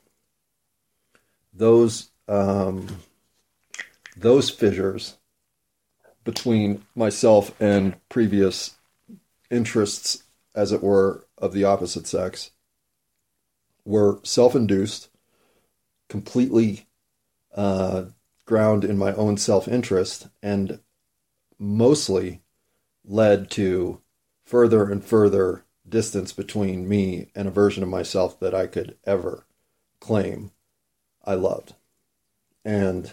Those um, those fissures between myself and previous interests, as it were, of the opposite sex, were self-induced, completely uh, ground in my own self-interest, and mostly led to further and further distance between me and a version of myself that I could ever claim I loved. And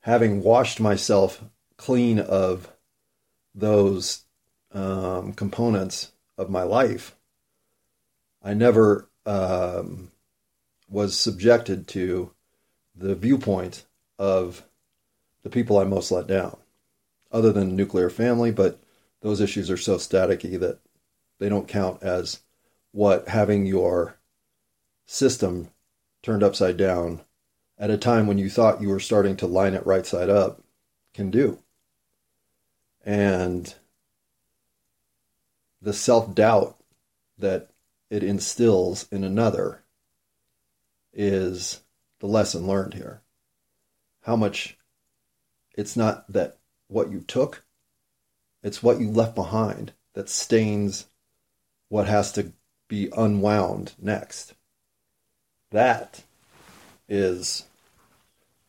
having washed myself clean of those um, components of my life, I never um, was subjected to the viewpoint of the people I most let down other than nuclear family, but those issues are so staticky that they don't count as what having your system turned upside down at a time when you thought you were starting to line it right side up can do. And the self doubt that it instills in another is the lesson learned here. How much it's not that what you took, it's what you left behind that stains what has to be unwound next. That is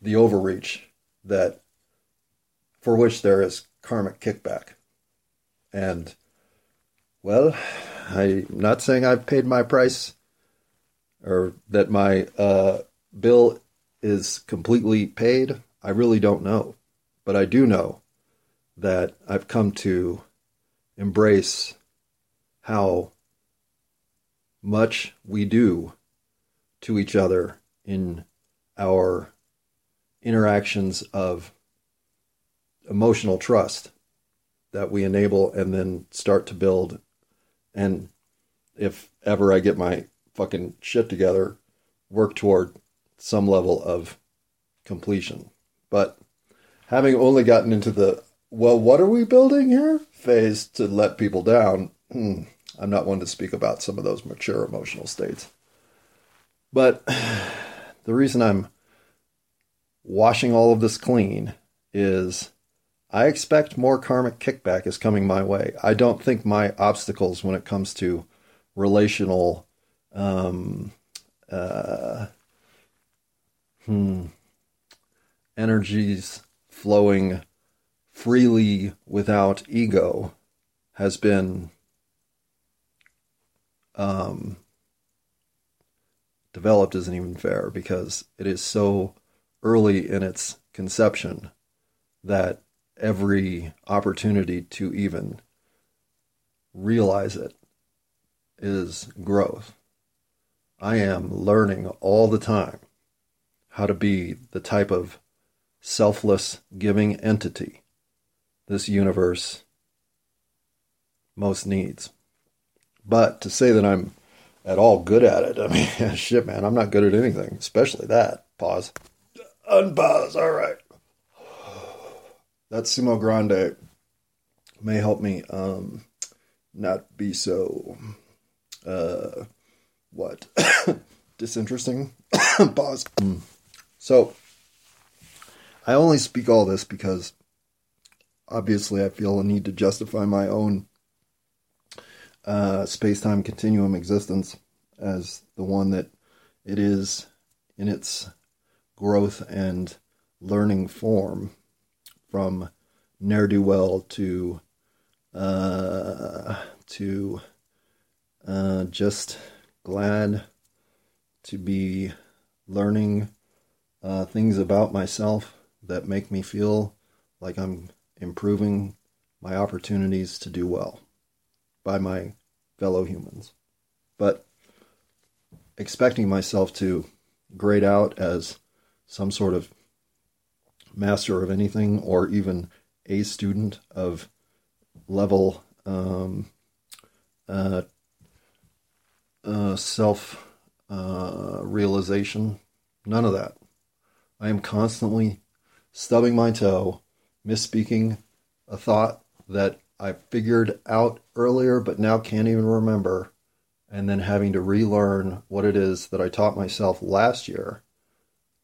the overreach that for which there is karmic kickback. And well, I'm not saying I've paid my price or that my uh, bill is completely paid. I really don't know. But I do know that I've come to embrace how much we do to each other in our interactions of emotional trust that we enable and then start to build. And if ever I get my fucking shit together, work toward some level of completion. But having only gotten into the well, what are we building here? Phase to let people down. Hmm. I'm not one to speak about some of those mature emotional states. But the reason I'm washing all of this clean is I expect more karmic kickback is coming my way. I don't think my obstacles when it comes to relational um, uh, hmm, energies flowing freely without ego has been um, developed isn't even fair because it is so early in its conception that every opportunity to even realize it is growth. I am learning all the time how to be the type of selfless giving entity this universe most needs. But to say that I'm at all good at it, I mean, shit, man, I'm not good at anything, especially that. Pause. Unpause. All right. That sumo grande may help me um, not be so uh, what disinteresting. Pause. So I only speak all this because obviously I feel a need to justify my own uh, space time continuum existence as the one that it is in its growth and learning form from ne'er do well to uh, to uh, just glad to be learning uh, things about myself that make me feel like I'm improving my opportunities to do well by my fellow humans. But expecting myself to grade out as some sort of master of anything or even a student of level um, uh, uh, self uh, realization. None of that. I am constantly stubbing my toe, misspeaking a thought that I figured out earlier but now can't even remember, and then having to relearn what it is that I taught myself last year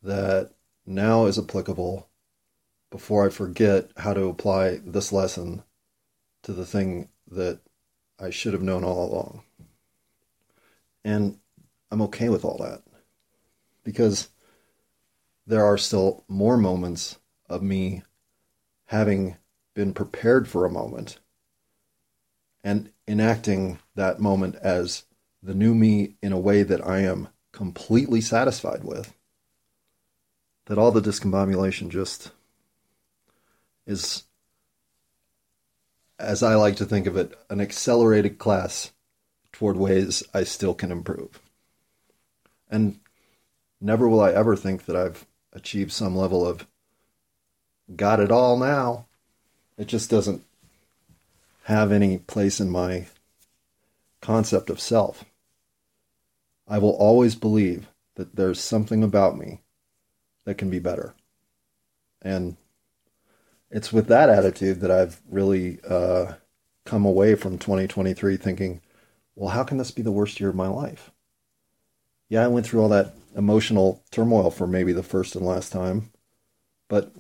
that now is applicable before I forget how to apply this lesson to the thing that I should have known all along. And I'm okay with all that because there are still more moments of me having been prepared for a moment and enacting that moment as the new me in a way that I am completely satisfied with, that all the discombobulation just is, as I like to think of it, an accelerated class toward ways I still can improve. And never will I ever think that I've achieved some level of got it all now. It just doesn't have any place in my concept of self. I will always believe that there's something about me that can be better. And it's with that attitude that I've really uh, come away from 2023 thinking, well, how can this be the worst year of my life? Yeah, I went through all that emotional turmoil for maybe the first and last time, but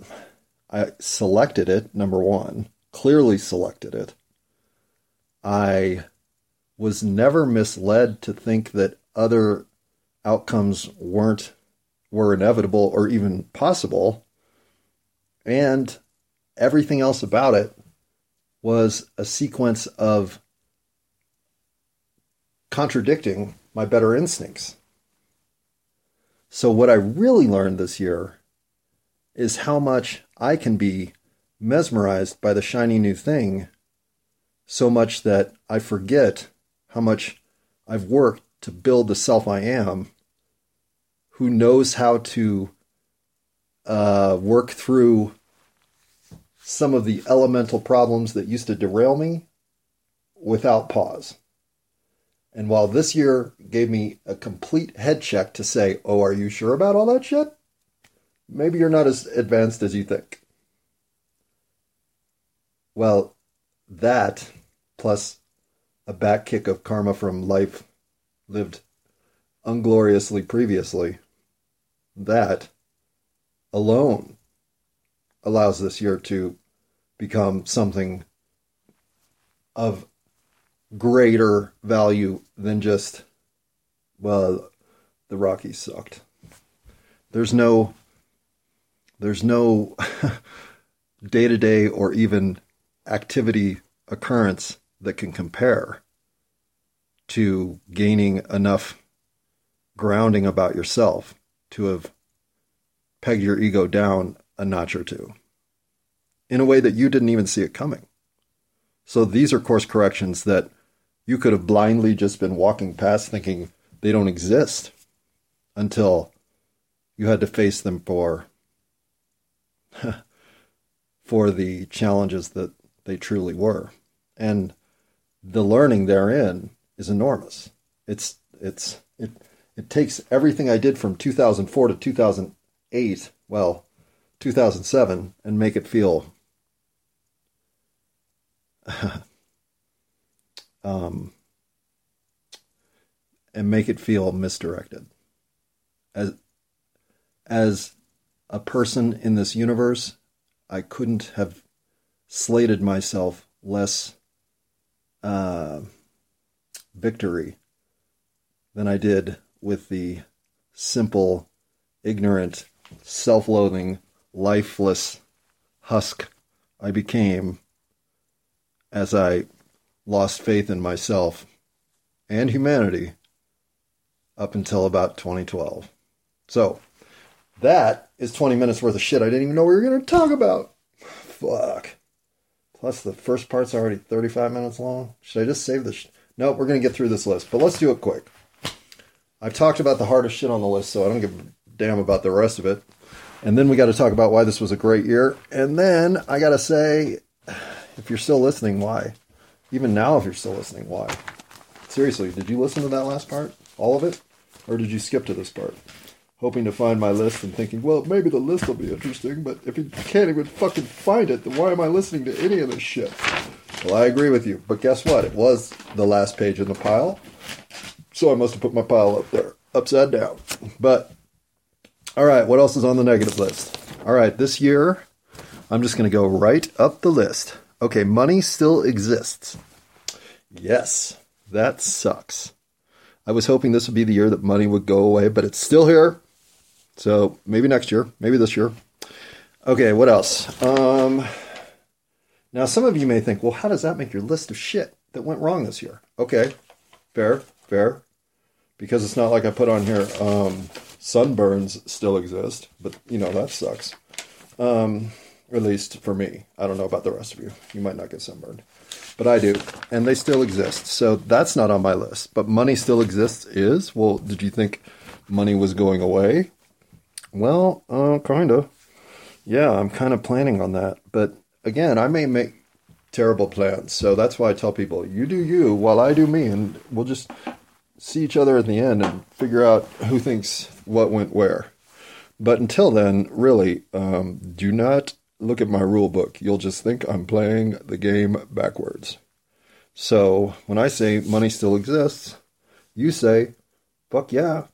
I selected it, number one, clearly selected it. I was never misled to think that other outcomes weren't were inevitable or even possible. And everything else about it was a sequence of contradicting my better instincts. So, what I really learned this year is how much I can be mesmerized by the shiny new thing so much that I forget how much I've worked to build the self I am who knows how to uh, work through some of the elemental problems that used to derail me without pause. And while this year gave me a complete head check to say, oh, are you sure about all that shit? Maybe you're not as advanced as you think. Well, that plus a back kick of karma from life lived ungloriously previously, that alone allows this year to become something of greater value than just, well, the Rockies sucked. There's no, there's no day to day or even activity occurrence that can compare to gaining enough grounding about yourself to have pegged your ego down a notch or two in a way that you didn't even see it coming. So these are course corrections that you could have blindly just been walking past thinking they don't exist until you had to face them for for the challenges that they truly were. And the learning therein is enormous. It's it's it it takes everything I did from 2004 to 2008, well, 2007 and make it feel um, and make it feel misdirected. As as a person in this universe, I couldn't have slated myself less uh, victory than I did with the simple, ignorant, self loathing, lifeless husk I became as I lost faith in myself and humanity up until about 2012. So, That is 20 minutes worth of shit I didn't even know we were going to talk about. Fuck. Plus, the first part's already 35 minutes long. Should I just save this? Sh- no, we're going to get through this list, but let's do it quick. I've talked about the hardest shit on the list, so I don't give a damn about the rest of it. And then we got to talk about why this was a great year. And then I got to say, if you're still listening, why? Even now, if you're still listening, why? Seriously, did you listen to that last part? All of it? Or did you skip to this part? Hoping to find my list and thinking, well, maybe the list will be interesting, but if you can't even fucking find it, then why am I listening to any of this shit? Well, I agree with you, but guess what? It was the last page in the pile, so I must have put my pile up there, upside down. But, all right, what else is on the negative list? All right, this year, I'm just going to go right up the list. Okay, money still exists. Yes, that sucks. I was hoping this would be the year that money would go away, but it's still here. So maybe next year, maybe this year. Okay, what else? Um, now, some of you may think, well, how does that make your list of shit that went wrong this year? Okay, fair, fair. Because it's not like I put on here um, sunburns still exist, but you know, that sucks. Um, at least for me. I don't know about the rest of you. You might not get sunburned but I do, and they still exist. So that's not on my list. But money still exists is well. Did you think money was going away? Well, uh, kind of. Yeah, I'm kind of planning on that. But again, I may make terrible plans. So that's why I tell people, you do you while I do me, and we'll just see each other at the end and figure out who thinks what went where. But until then, really, um, do not look at my rule book, you'll just think I'm playing the game backwards. So when I say money still exists, you say, fuck yeah.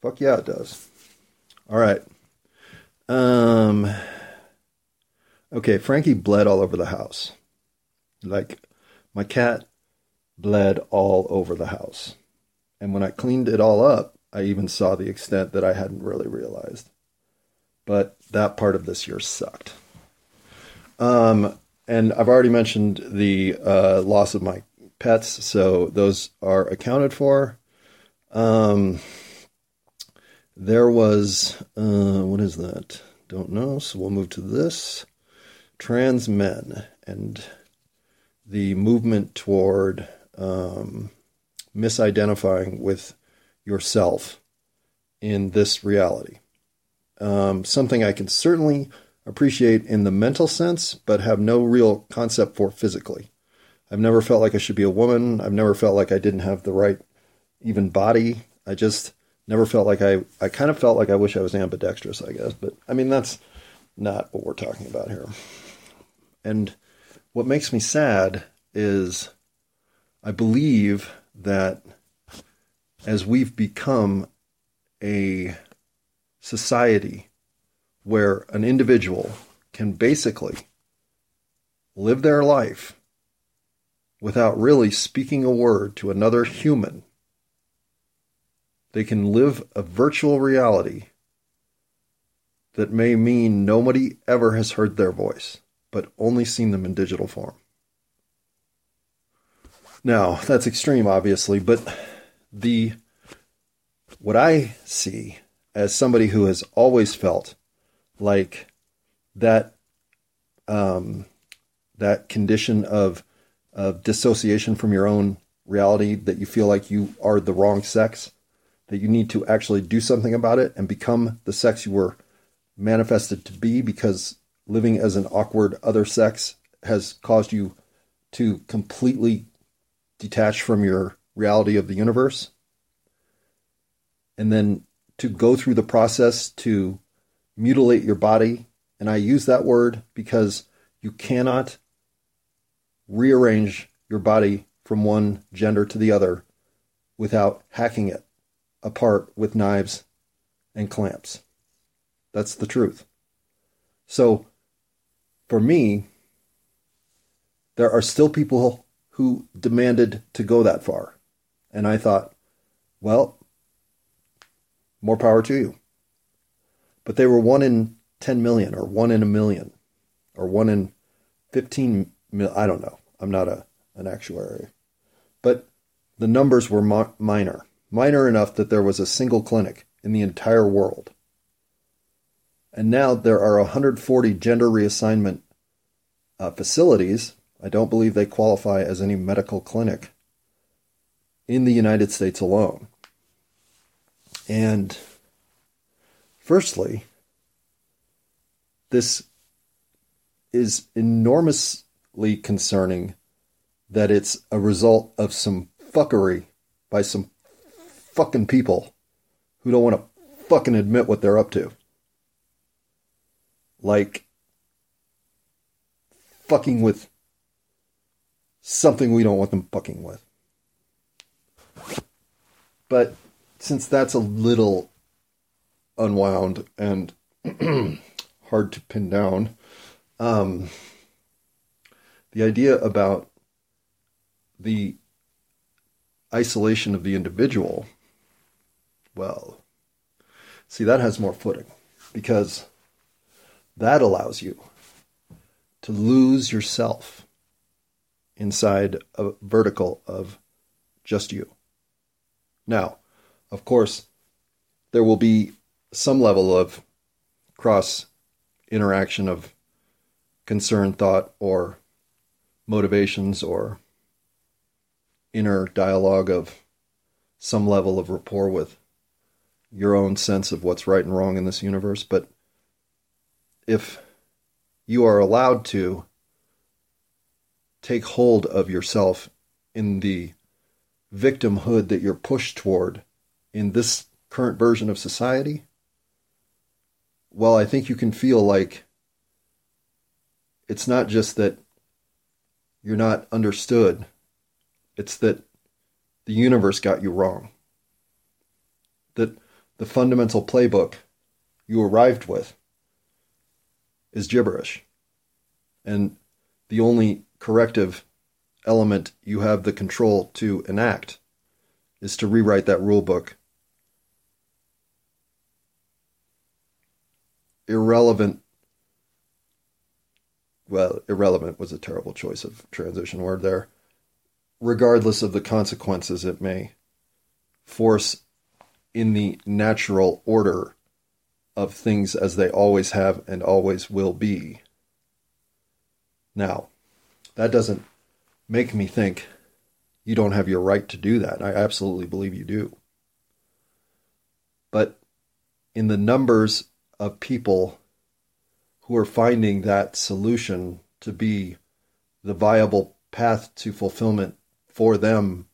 Fuck yeah, it does. All right. Um, okay, Frankie bled all over the house. Like, my cat bled all over the house. And when I cleaned it all up, I even saw the extent that I hadn't really realized but that part of this year sucked. Um, and I've already mentioned the uh, loss of my pets, so those are accounted for. Um, there was, uh, what is that? Don't know. So we'll move to this trans men and the movement toward um, misidentifying with yourself in this reality um, something I can certainly appreciate in the mental sense, but have no real concept for physically. I've never felt like I should be a woman. I've never felt like I didn't have the right even body. I just never felt like I, I kind of felt like I wish I was ambidextrous, I guess. But I mean, that's not what we're talking about here. And what makes me sad is I believe that as we've become a society where an individual can basically live their life without really speaking a word to another human. They can live a virtual reality that may mean nobody ever has heard their voice, but only seen them in digital form. Now, that's extreme, obviously, but the what I see as somebody who has always felt like that um, that condition of of dissociation from your own reality that you feel like you are the wrong sex that you need to actually do something about it and become the sex you were manifested to be because living as an awkward other sex has caused you to completely detach from your reality of the universe and then to go through the process to mutilate your body. And I use that word because you cannot rearrange your body from one gender to the other without hacking it apart with knives and clamps. That's the truth. So, for me, there are still people who demanded to go that far. And I thought, well, more power to you. But they were one in 10 million or one in a million or one in 15. I don't know. I'm not a, an actuary. But the numbers were minor, minor enough that there was a single clinic in the entire world And now there are 140 gender reassignment uh, facilities. I don't believe they qualify as any medical clinic in the United States alone. And firstly, this is enormously concerning that it's a result of some fuckery by some fucking people who don't want to fucking admit what they're up to. Like fucking with something we don't want them fucking with. But since that's a little unwound and hard to pin down, um, the idea about the isolation of the individual, well, see, that has more footing because that allows you to lose yourself inside a vertical of just you. Now, of course, there will be some level of cross interaction of concern, thought, or motivations or inner dialogue of some level of rapport with your own sense of what's right and wrong in this universe. But if you are allowed to take hold of yourself in the victimhood that you're pushed toward in this current version of society, well, I think you can feel like it's not just that you're not understood, it's that the universe got you wrong. That the fundamental playbook you arrived with is gibberish. And the only corrective element you have the control to enact is to rewrite that rule book. Irrelevant. Well, irrelevant was a terrible choice of transition word there regardless of the consequences it may force in the natural order of things as they always have and always will be. Now, that doesn't make me think you don't have your right to do that. I absolutely believe you do. But in the numbers of people who are finding that solution to be the viable path to fulfillment for them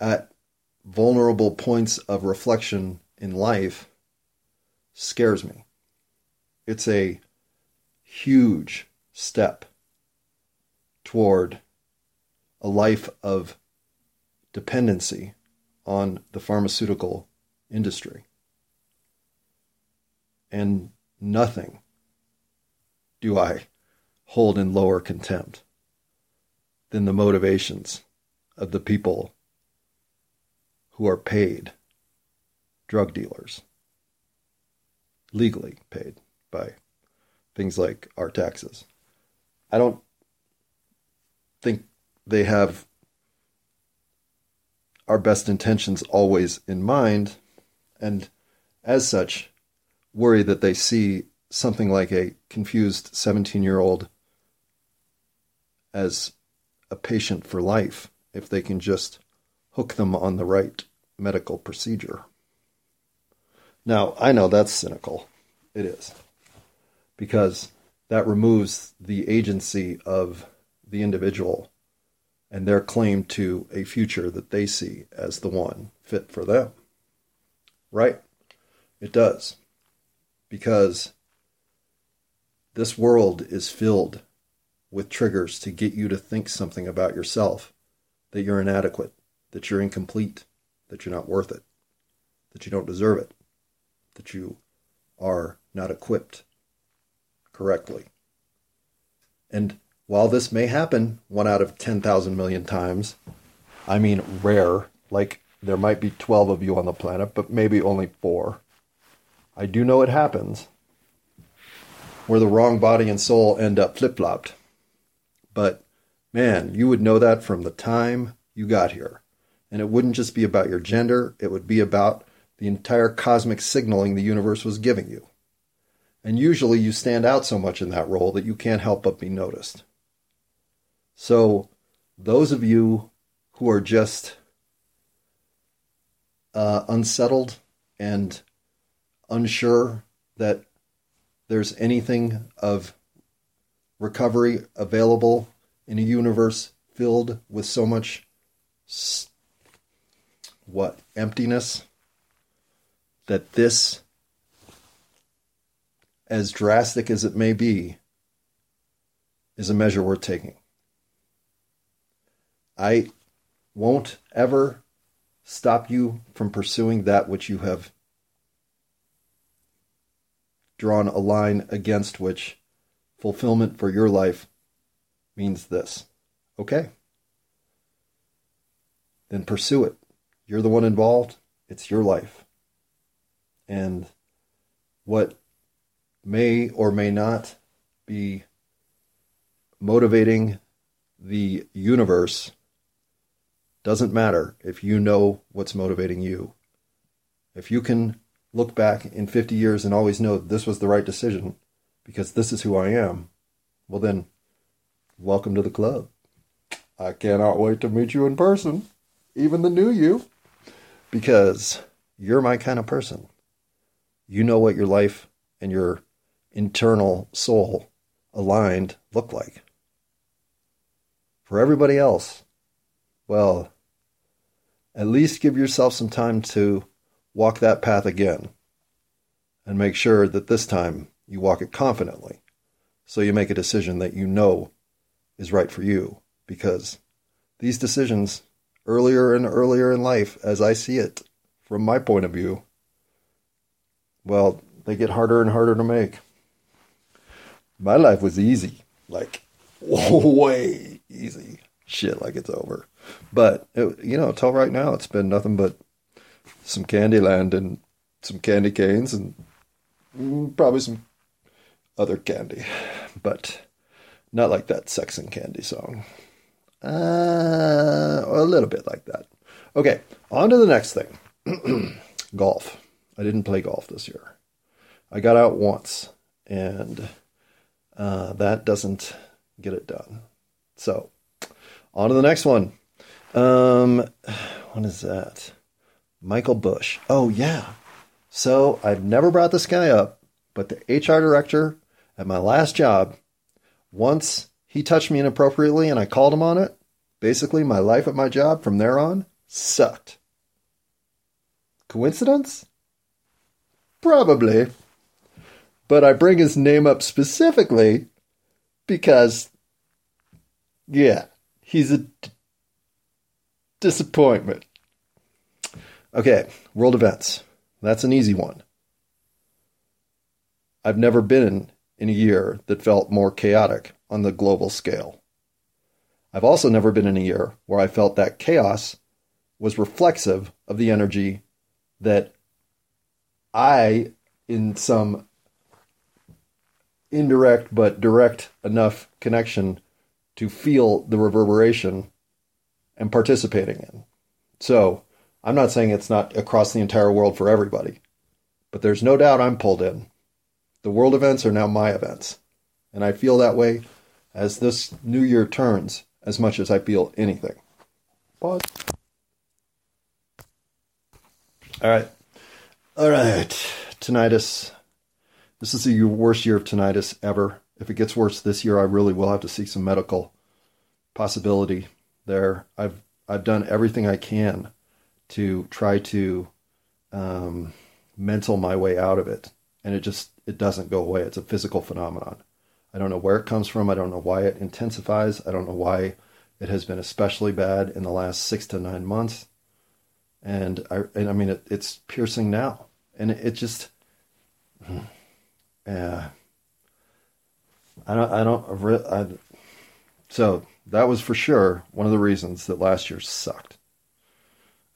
at vulnerable points of reflection in life scares me. It's a huge step toward a life of dependency on the pharmaceutical industry. And nothing do I hold in lower contempt than the motivations of the people who are paid drug dealers, legally paid by things like our taxes. I don't think they have our best intentions always in mind, and as such, worry that they see something like a confused 17 year old as a patient for life if they can just hook them on the right medical procedure. Now, I know that's cynical. It is. Because that removes the agency of the individual and their claim to a future that they see as the one fit for them. Right? It does. Because this world is filled with triggers to get you to think something about yourself that you're inadequate, that you're incomplete, that you're not worth it, that you don't deserve it, that you are not equipped correctly. And while this may happen one out of 10,000 million times, I mean rare, like there might be 12 of you on the planet, but maybe only four. I do know it happens where the wrong body and soul end up flip flopped. But man, you would know that from the time you got here. And it wouldn't just be about your gender, it would be about the entire cosmic signaling the universe was giving you. And usually you stand out so much in that role that you can't help but be noticed. So, those of you who are just uh, unsettled and unsure that there's anything of recovery available in a universe filled with so much what emptiness that this as drastic as it may be is a measure worth taking i won't ever stop you from pursuing that which you have drawn a line against which fulfillment for your life means this. Okay? Then pursue it. You're the one involved, it's your life. And what may or may not be motivating the universe doesn't matter if you know what's motivating you. If you can look back in 50 years and always know this was the right decision because this is who I am, well, then, welcome to the club. I cannot wait to meet you in person, even the new you, because you're my kind of person. You know what your life and your internal soul aligned look like. For everybody else, well, at least give yourself some time to walk that path again and make sure that this time you walk it confidently so you make a decision that you know is right for you because these decisions earlier and earlier in life as I see it from my point of view well they get harder and harder to make. My life was easy like way easy. Shit like it's over. But it, you know, till right now, it's been nothing but some Candyland and some candy canes and probably some other candy, but not like that Sex and Candy song. Uh, a little bit like that. Okay, on to the next thing. golf. I didn't play golf this year. I got out once, and uh, that doesn't get it done. So, on to the next one. Um, what is that? Michael Bush. Oh yeah. So I've never brought this guy up, but the HR director at my last job, once he touched me inappropriately and I called him on it, basically my life at my job from there on sucked. Coincidence? Probably. But I bring his name up specifically because, yeah, he's a disappointment. Okay, world events. That's an easy one. I've never been in a year that felt more chaotic on the global scale. I've also never been in a year where I felt that chaos was reflexive of the energy that I, in some indirect but direct enough connection to feel the reverberation and participating in. So I'm not saying it's not across the entire world for everybody, but there's no doubt I'm pulled in. The world events are now my events, and I feel that way as this new year turns as much as I feel anything. Pause. All right. All right. Tinnitus. This is the worst year of tinnitus ever. If it gets worse this year, I really will have to seek some medical possibility there. I've I've done everything I can to try to um, mental my way out of it, and it just it doesn't go away. It's a physical phenomenon. I don't know where it comes from. I don't know why it intensifies. I don't know why it has been especially bad in the last six to nine months. And I and I mean it, it's piercing now, and it, it just. Yeah. I don't. I don't. I, so that was for sure one of the reasons that last year sucked.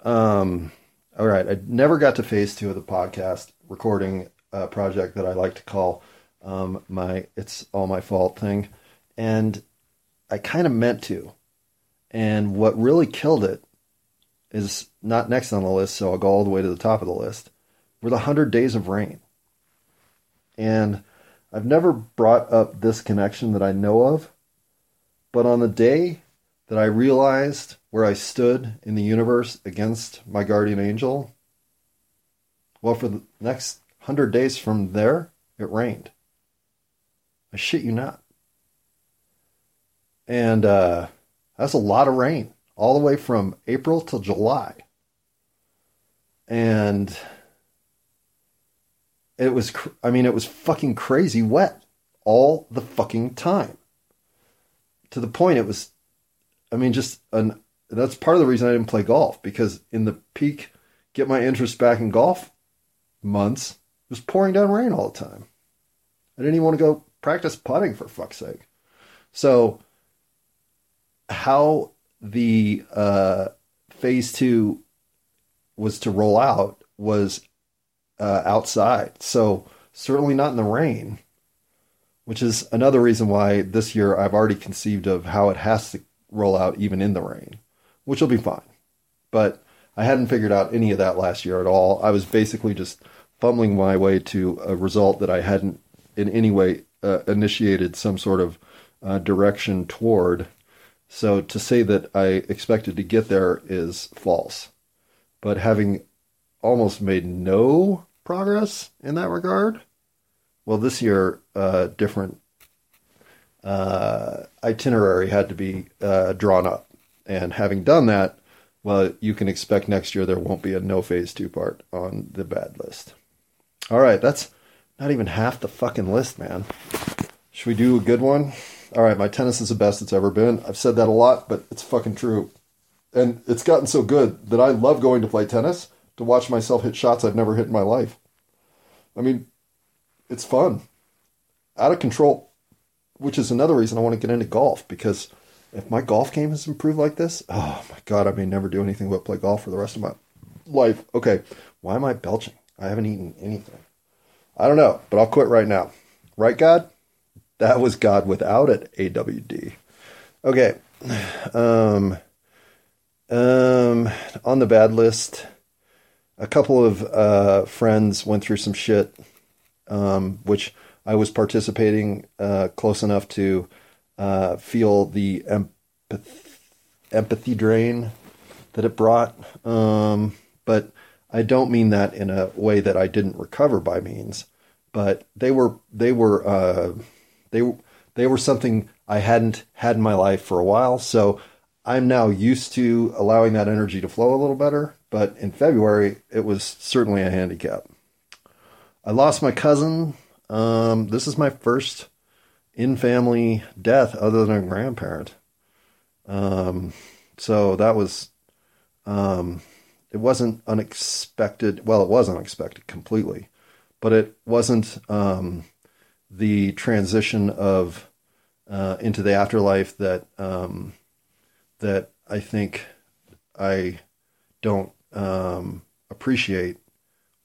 Um, all right, I never got to phase two of the podcast recording a project that I like to call um, my "It's All My Fault" thing, and I kind of meant to. And what really killed it is not next on the list, so I'll go all the way to the top of the list. Were the hundred days of rain, and I've never brought up this connection that I know of, but on the day that I realized where I stood in the universe against my guardian angel, well, for the next hundred days from there, it rained. I shit you not. And uh, that's a lot of rain, all the way from April till July. And it was, I mean, it was fucking crazy wet all the fucking time. To the point it was, I mean, just an, that's part of the reason I didn't play golf because in the peak, get my interest back in golf months, was pouring down rain all the time. I didn't even want to go practice putting for fuck's sake. So, how the uh, phase two was to roll out was uh, outside. So certainly not in the rain, which is another reason why this year I've already conceived of how it has to roll out even in the rain, which will be fine. But I hadn't figured out any of that last year at all. I was basically just fumbling my way to a result that I hadn't in any way uh, initiated some sort of uh, direction toward. So to say that I expected to get there is false. But having almost made no progress in that regard. Well, this year, uh, different uh, itinerary had to be uh, drawn up. And having done that, well, you can expect next year there won't be a no phase two part on the bad list. All right, that's not even half the fucking list, man. Should we do a good one? All right, my tennis is the best it's ever been. I've said that a lot, but it's fucking true. And it's gotten so good that I love going to play tennis to watch myself hit shots I've never hit in my life. I mean, it's fun, out of control, which is another reason I want to get into golf because if my golf game has improved like this, oh my god, I may never do anything but play golf for the rest of my life. Okay, why am I belching? I haven't eaten anything. I don't know, but I'll quit right now. Right, God? That was God without it. AWD. Okay. Um. Um. On the bad list a couple of uh, friends went through some shit, um, which I was participating uh, close enough to uh, feel the empath- empathy drain that it brought. Um, but I don't mean that in a way that I didn't recover by means. But they were they were uh, they they were something I hadn't had in my life for a while. So I'm now used to allowing that energy to flow a little better but in February, it was certainly a handicap. I lost my cousin. Um, this is my first in family death other than a grandparent. Um, so that was, um, it wasn't unexpected. Well, it was unexpected completely, but it wasn't um, the transition of uh, into the afterlife that um, that I think I don't um, appreciate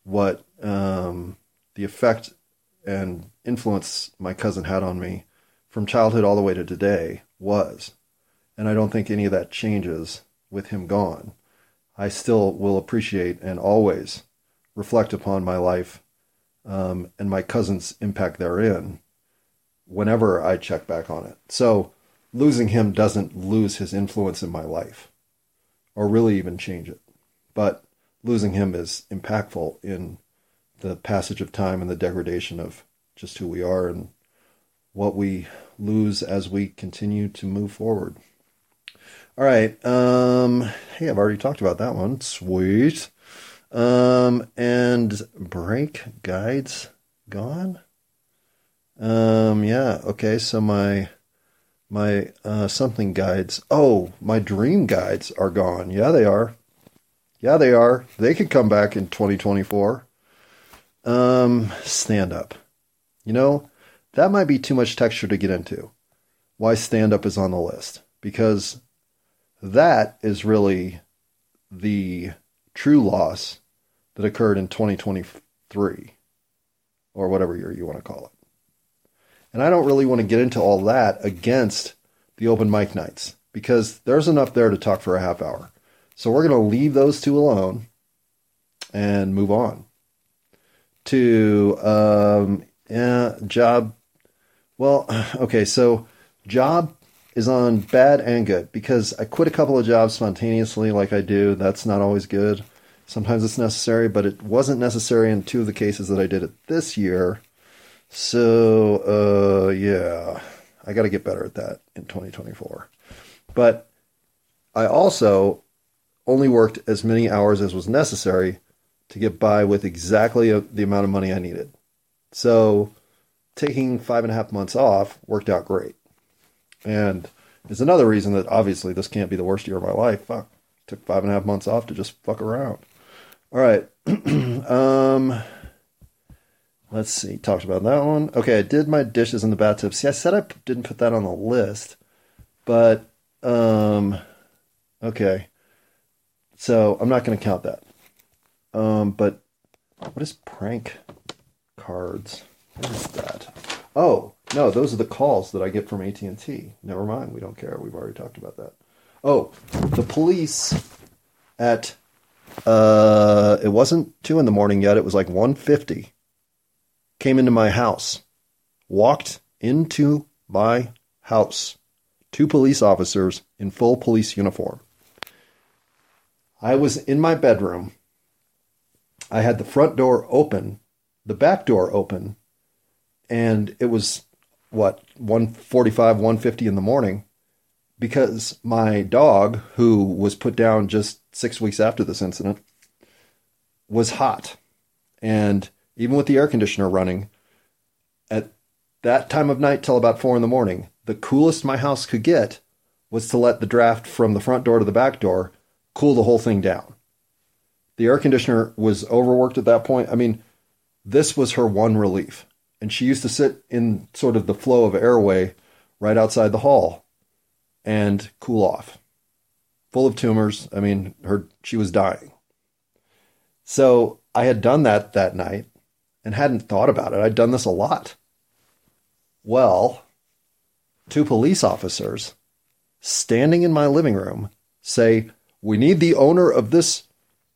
what um, the effect and influence my cousin had on me from childhood all the way to today was. And I don't think any of that changes with him gone. I still will appreciate and always reflect upon my life um, and my cousin's impact therein whenever I check back on it. So losing him doesn't lose his influence in my life or really even change it but losing him is impactful in the passage of time and the degradation of just who we are and what we lose as we continue to move forward. All right. Um, hey, I've already talked about that one. Sweet. Um, and break guides gone. Um, yeah. Okay. So my my uh, something guides. Oh, my dream guides are gone. Yeah, they are. Yeah, they are. They could come back in 2024. Um, stand up. You know, that might be too much texture to get into. Why stand up is on the list. Because that is really the true loss that occurred in 2023 or whatever year you want to call it. And I don't really want to get into all that against the open mic nights because there's enough there to talk for a half hour. So we're going to leave those two alone and move on to um, yeah, job Well, okay, so job is on bad and good because I quit a couple of jobs spontaneously, like I do. That's not always good. Sometimes it's necessary, but it wasn't necessary in two of the cases that I did it this year. So, uh, yeah, I got to get better at that in 2024. But I also only worked as many hours as was necessary to get by with exactly the amount of money I needed. So, taking five and a half months off worked out great. And there's another reason that obviously this can't be the worst year of my life. Fuck. Took five and a half months off to just fuck around. All right. um, let's see. Talked about that one. Okay, I did my dishes in the bathtub. See, I said I didn't put that on the list, but um, okay. So I'm not going to count that. Um, but what is prank cards? What is that? Oh no, those are the calls that I get from AT and T. Never mind, we don't care. We've already talked about that. Oh, the police at uh, it wasn't two in the morning yet. It was like one fifty. Came into my house, walked into my house. Two police officers in full police uniform. I was in my bedroom. I had the front door open, the back door open, and it was what 145 150 in the morning because my dog who was put down just 6 weeks after this incident was hot. And even with the air conditioner running at that time of night till about 4 in the morning the coolest my house could get was to let the draft from the front door to the back door cool the whole thing down. The air conditioner was overworked at that point. I mean this was her one relief and she used to sit in sort of the flow of airway right outside the hall and cool off. Full of tumors. I mean, her she was dying. So I had done that that night and hadn't thought about it. I'd done this a lot. Well, two police officers standing in my living room say, We need the owner of this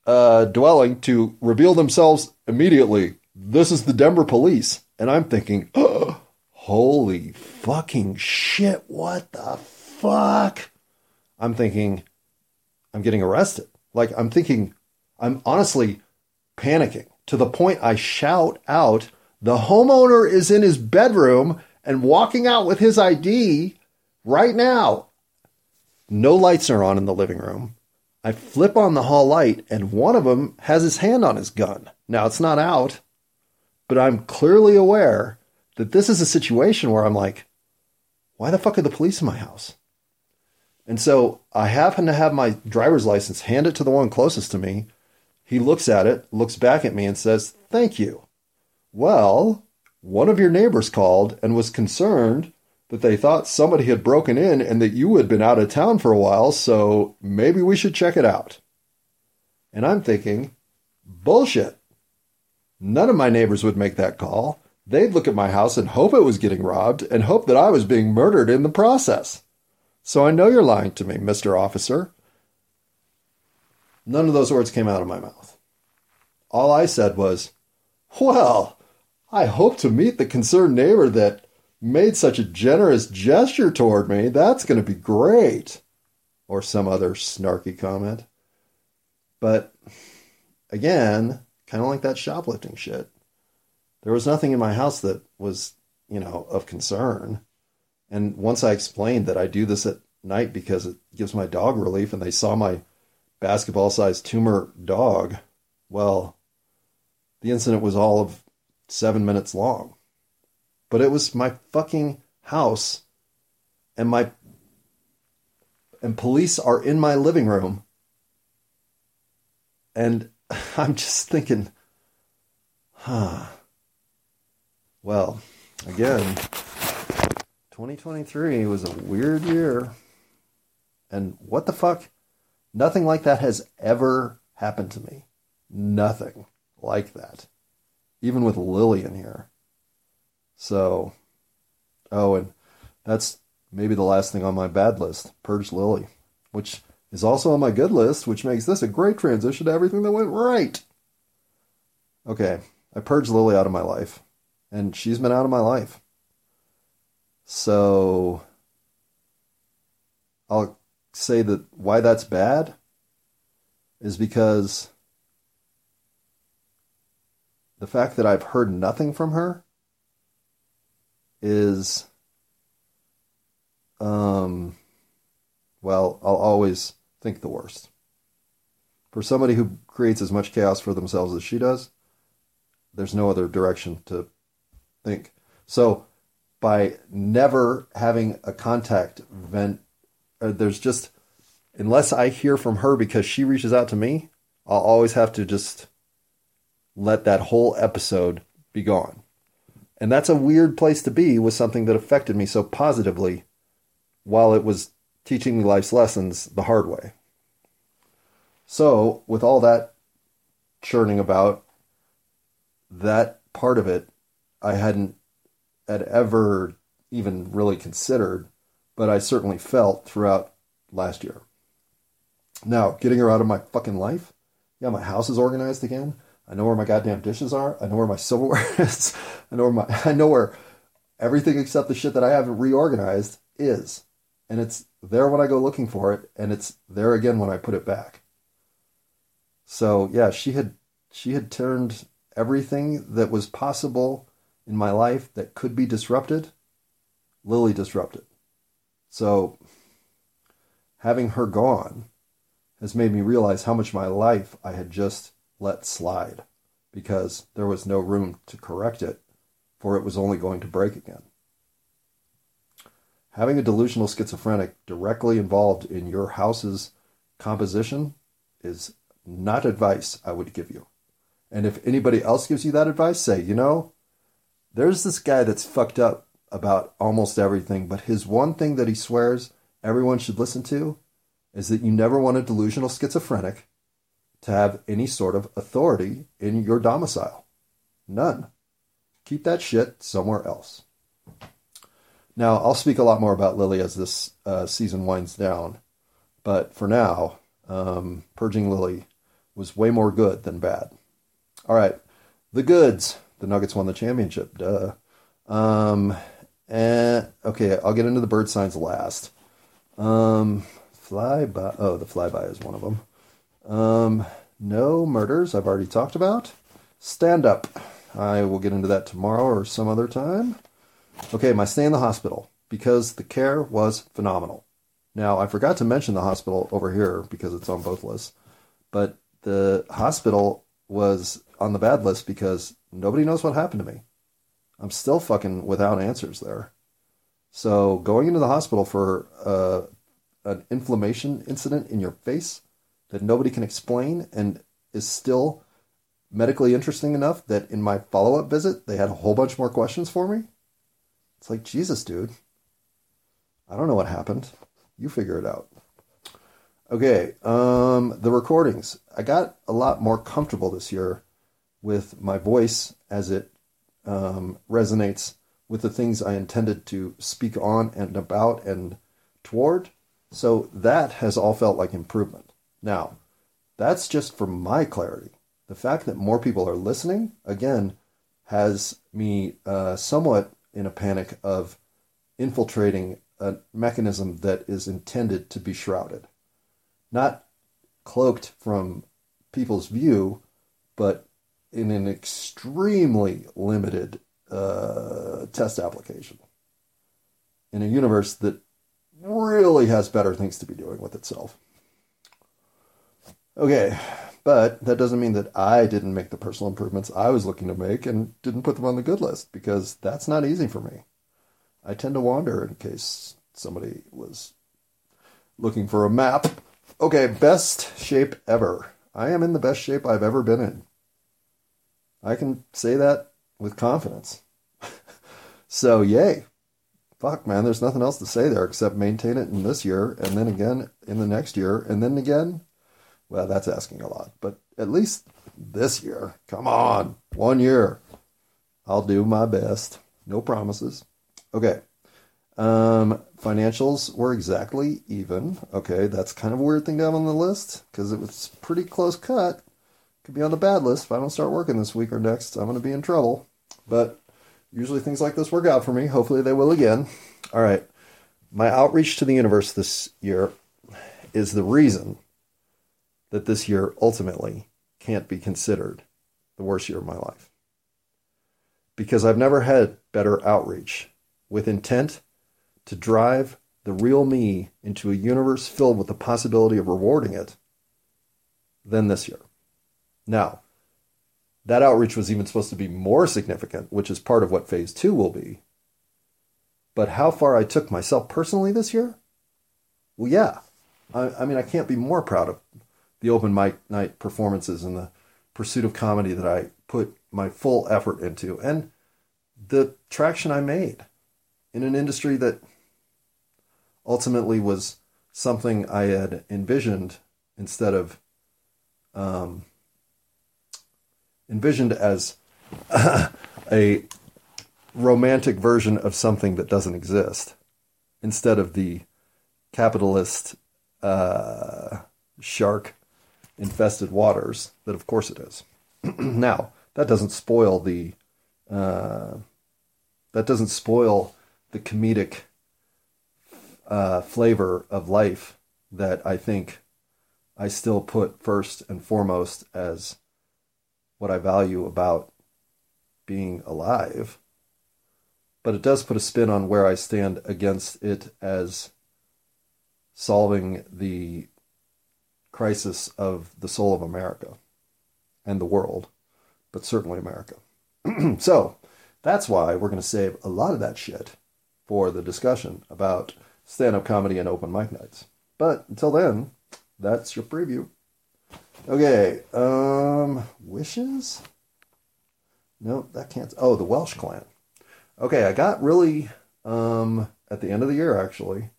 uh, dwelling to reveal themselves immediately. This is the Denver police. And I'm thinking, oh, holy fucking shit, what the fuck? I'm thinking, I'm getting arrested. Like, I'm thinking, I'm honestly panicking to the point I shout out, the homeowner is in his bedroom and walking out with his ID right now. No lights are on in the living room. I flip on the hall light, and one of them has his hand on his gun. Now it's not out, but I'm clearly aware that this is a situation where I'm like, why the fuck are the police in my house? And so I happen to have my driver's license, hand it to the one closest to me. He looks at it, looks back at me, and says, Thank you. Well, one of your neighbors called and was concerned that they thought somebody had broken in and that you had been out of town for a while, so maybe we should check it out. And I'm thinking, bullshit. None of my neighbors would make that call. They'd look at my house and hope it was getting robbed and hope that I was being murdered in the process. So I know you're lying to me, Mr. Officer. None of those words came out of my mouth. All I said was, Well, I hope to meet the concerned neighbor that made such a generous gesture toward me. That's going to be great. Or some other snarky comment. But again, kind of like that shoplifting shit. There was nothing in my house that was, you know, of concern. And once I explained that I do this at night because it gives my dog relief and they saw my basketball sized tumor dog, well, the incident was all of seven minutes long. But it was my fucking house and my and police are in my living room and I'm just thinking, huh. Well, again, 2023 was a weird year. And what the fuck? Nothing like that has ever happened to me. Nothing like that. Even with Lillian here. So, oh, and that's maybe the last thing on my bad list Purge Lily, which is also on my good list, which makes this a great transition to everything that went right. Okay, I purged Lily out of my life, and she's been out of my life. So I'll say that why that's bad is because the fact that I've heard nothing from her is um well, I'll always think the worst. For somebody who creates as much chaos for themselves as she does, there's no other direction to think. So, by never having a contact vent, uh, there's just, unless I hear from her because she reaches out to me, I'll always have to just let that whole episode be gone. And that's a weird place to be with something that affected me so positively while it was teaching me life's lessons the hard way. So, with all that churning about, that part of it I hadn't had ever even really considered, but I certainly felt throughout last year. Now, getting her out of my fucking life, yeah, my house is organized again. I know where my goddamn dishes are. I know where my silverware is. I know where my I know where everything except the shit that I haven't reorganized is. And it's there when I go looking for it, and it's there again when I put it back. So yeah, she had she had turned everything that was possible in my life that could be disrupted, Lily disrupted. So having her gone has made me realize how much my life I had just let slide because there was no room to correct it, for it was only going to break again. Having a delusional schizophrenic directly involved in your house's composition is not advice I would give you. And if anybody else gives you that advice, say, you know, there's this guy that's fucked up about almost everything, but his one thing that he swears everyone should listen to is that you never want a delusional schizophrenic to have any sort of authority in your domicile. None. Keep that shit somewhere else. Now, I'll speak a lot more about Lily as this uh, season winds down, but for now, um, Purging Lily was way more good than bad. All right, the goods. The Nuggets won the championship. Duh. Um, and okay, I'll get into the bird signs last. Um, flyby. Oh, the flyby is one of them. Um, no murders. I've already talked about. Stand up. I will get into that tomorrow or some other time. Okay, my stay in the hospital because the care was phenomenal. Now, I forgot to mention the hospital over here because it's on both lists, but the hospital was on the bad list because nobody knows what happened to me. I'm still fucking without answers there. So going into the hospital for uh, an inflammation incident in your face that nobody can explain and is still medically interesting enough that in my follow up visit they had a whole bunch more questions for me. It's like, Jesus, dude. I don't know what happened. You figure it out. Okay, um, the recordings. I got a lot more comfortable this year with my voice as it um, resonates with the things I intended to speak on and about and toward. So that has all felt like improvement. Now, that's just for my clarity. The fact that more people are listening, again, has me uh, somewhat in a panic of infiltrating a mechanism that is intended to be shrouded. Not cloaked from people's view, but in an extremely limited uh, test application in a universe that really has better things to be doing with itself. Okay, but that doesn't mean that I didn't make the personal improvements I was looking to make and didn't put them on the good list because that's not easy for me. I tend to wander in case somebody was looking for a map. Okay, best shape ever. I am in the best shape I've ever been in. I can say that with confidence. so, yay. Fuck, man, there's nothing else to say there except maintain it in this year and then again in the next year and then again well, that's asking a lot, but at least this year, come on, one year. I'll do my best. No promises. Okay. Um, financials were exactly even. Okay, that's kind of a weird thing to have on the list because it was pretty close cut. Could be on the bad list if I don't start working this week or next. I'm going to be in trouble. But usually things like this work out for me. Hopefully they will again. All right. My outreach to the universe this year is the reason that this year ultimately can't be considered the worst year of my life. Because I've never had better outreach with intent to drive the real me into a universe filled with the possibility of rewarding it than this year. Now, that outreach was even supposed to be more significant, which is part of what phase two will be. But how far I took myself personally this year? Well, yeah. I, I mean, I can't be more proud of the open mic night performances and the pursuit of comedy that I put my full effort into and the traction I made in an industry that ultimately was something I had envisioned instead of um, envisioned as a romantic version of something that doesn't exist instead of the capitalist uh, shark infested waters that of course it is now that doesn't spoil the uh, that doesn't spoil the comedic uh, flavor of life that I think I still put first and foremost as what I value about being alive. But it does put a spin on where I stand against it as solving the crisis of the soul of America and the world, but certainly America. so that's why we're going to save a lot of that shit for the discussion about stand up comedy and open mic nights. But until then, that's your preview. Okay, um, wishes? No, that can't. Oh, the Welsh clan. Okay, I got really, um, at the end of the year actually,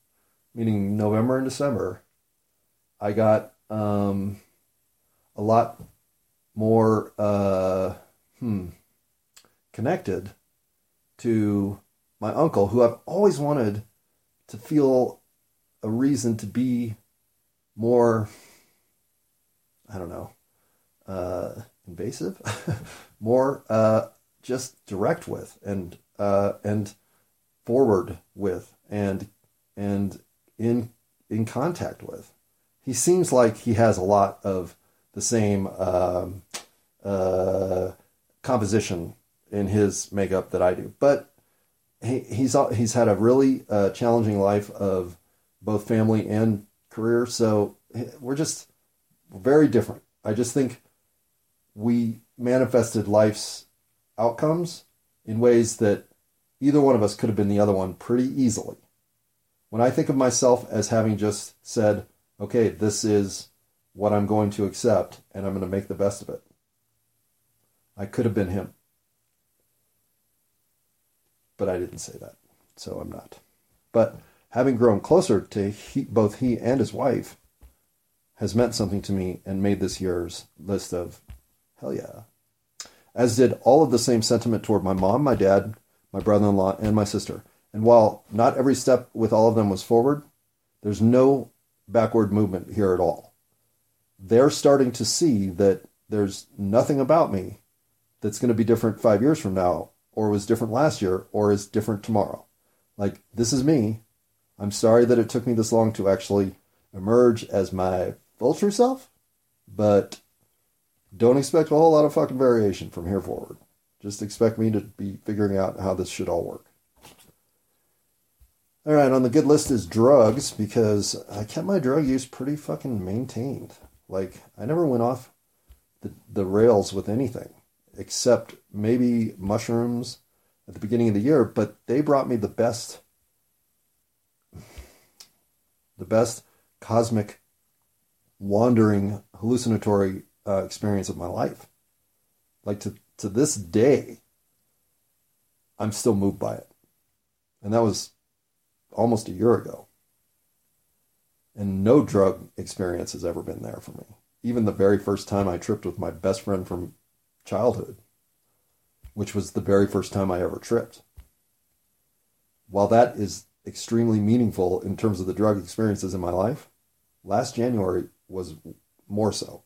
meaning November and December, I got, um, a lot more, uh, hmm, connected to my uncle, who I've always wanted to feel a reason to be more, I don't know, uh, invasive, more uh, just direct with and uh, and forward with and and in in contact with. He seems like he has a lot of the same um, uh, composition in his makeup that I do, but he, he's he's had a really uh, challenging life of both family and career. So we're just very different. I just think we manifested life's outcomes in ways that either one of us could have been the other one pretty easily. When I think of myself as having just said, okay, this is what I'm going to accept and I'm going to make the best of it, I could have been him but I didn't say that, so I'm not. But having grown closer to he, both he and his wife has meant something to me and made this year's list of hell yeah. As did all of the same sentiment toward my mom, my dad, my brother in law, and my sister. And while not every step with all of them was forward, there's no backward movement here at all. They're starting to see that there's nothing about me that's going to be different five years from now or was different last year or is different tomorrow. Like, this is me. I'm sorry that it took me this long to actually emerge as my full true self, but don't expect a whole lot of fucking variation from here forward. Just expect me to be figuring out how this should all work. All right, on the good list is drugs because I kept my drug use pretty fucking maintained. Like, I never went off the, the rails with anything except maybe mushrooms at the beginning of the year, but they brought me the best the best cosmic wandering hallucinatory uh, experience of my life. Like to to this day, I'm still moved by it. And that was almost a year ago. And no drug experience has ever been there for me. Even the very first time I tripped with my best friend from childhood, which was the very first time I ever tripped. While that is extremely meaningful in terms of the drug experiences in my life, last January was more so.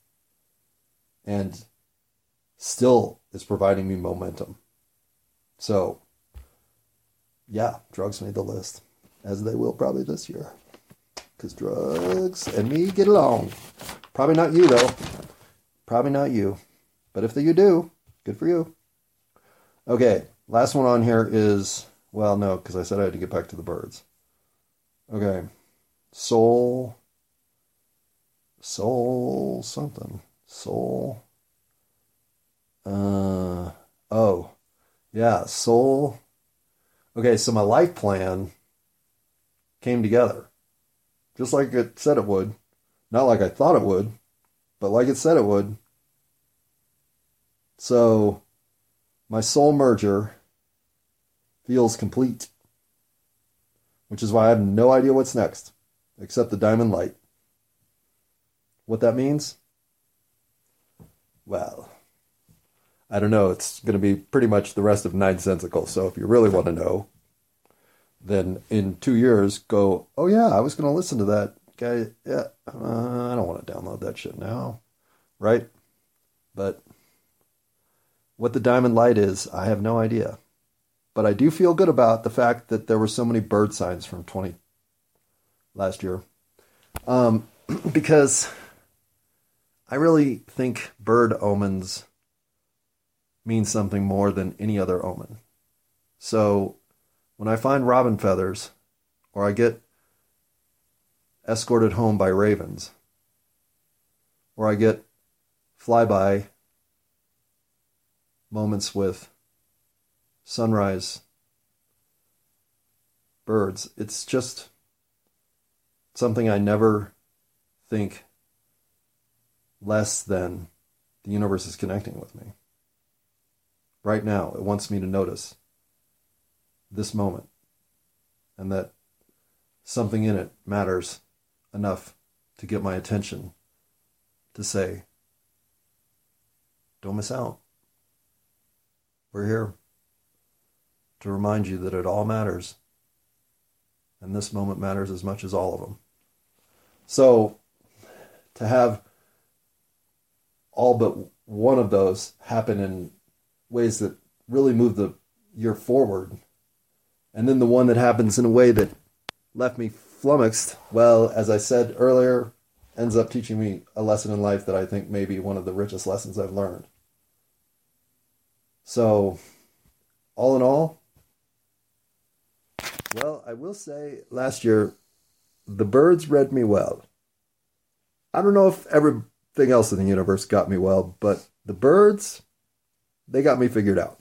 And still is providing me momentum. So yeah, drugs made the list, as they will probably this year. Because drugs and me get along. Probably not you, though. Probably not you. But if you do, good for you. Okay, last one on here is, well, no, because I said I had to get back to the birds. Okay, soul, soul something, soul. Uh, oh, yeah, soul. Okay, so my life plan came together just like it said it would. Not like I thought it would, but like it said it would. So, my soul merger feels complete, which is why I have no idea what's next, except the diamond light. What that means? Well, I don't know. It's going to be pretty much the rest of NëiNsensiCaL. So if you really want to know, then in two years go, oh yeah, I was going to listen to that guy. Yeah, uh, I don't want to download that shit now, right? But what the diamond light is, I have no idea. But I do feel good about the fact that there were so many bird signs from 20 last year. Um, because I really think bird omens mean something more than any other omen. So when I find robin feathers, or I get escorted home by ravens, or I get flyby moments with sunrise birds, it's just something I never think less than the universe is connecting with me. Right now, it wants me to notice this moment and that something in it matters enough to get my attention to say, don't miss out. We're here to remind you that it all matters. And this moment matters as much as all of them. So, to have all but one of those happen in ways that really move the year forward and then the one that happens in a way that left me flummoxed, well, as I said earlier, ends up teaching me a lesson in life that I think may be one of the richest lessons I've learned. So, all in all, well, I will say last year, the birds read me well. I don't know if everything else in the universe got me well, but the birds, they got me figured out.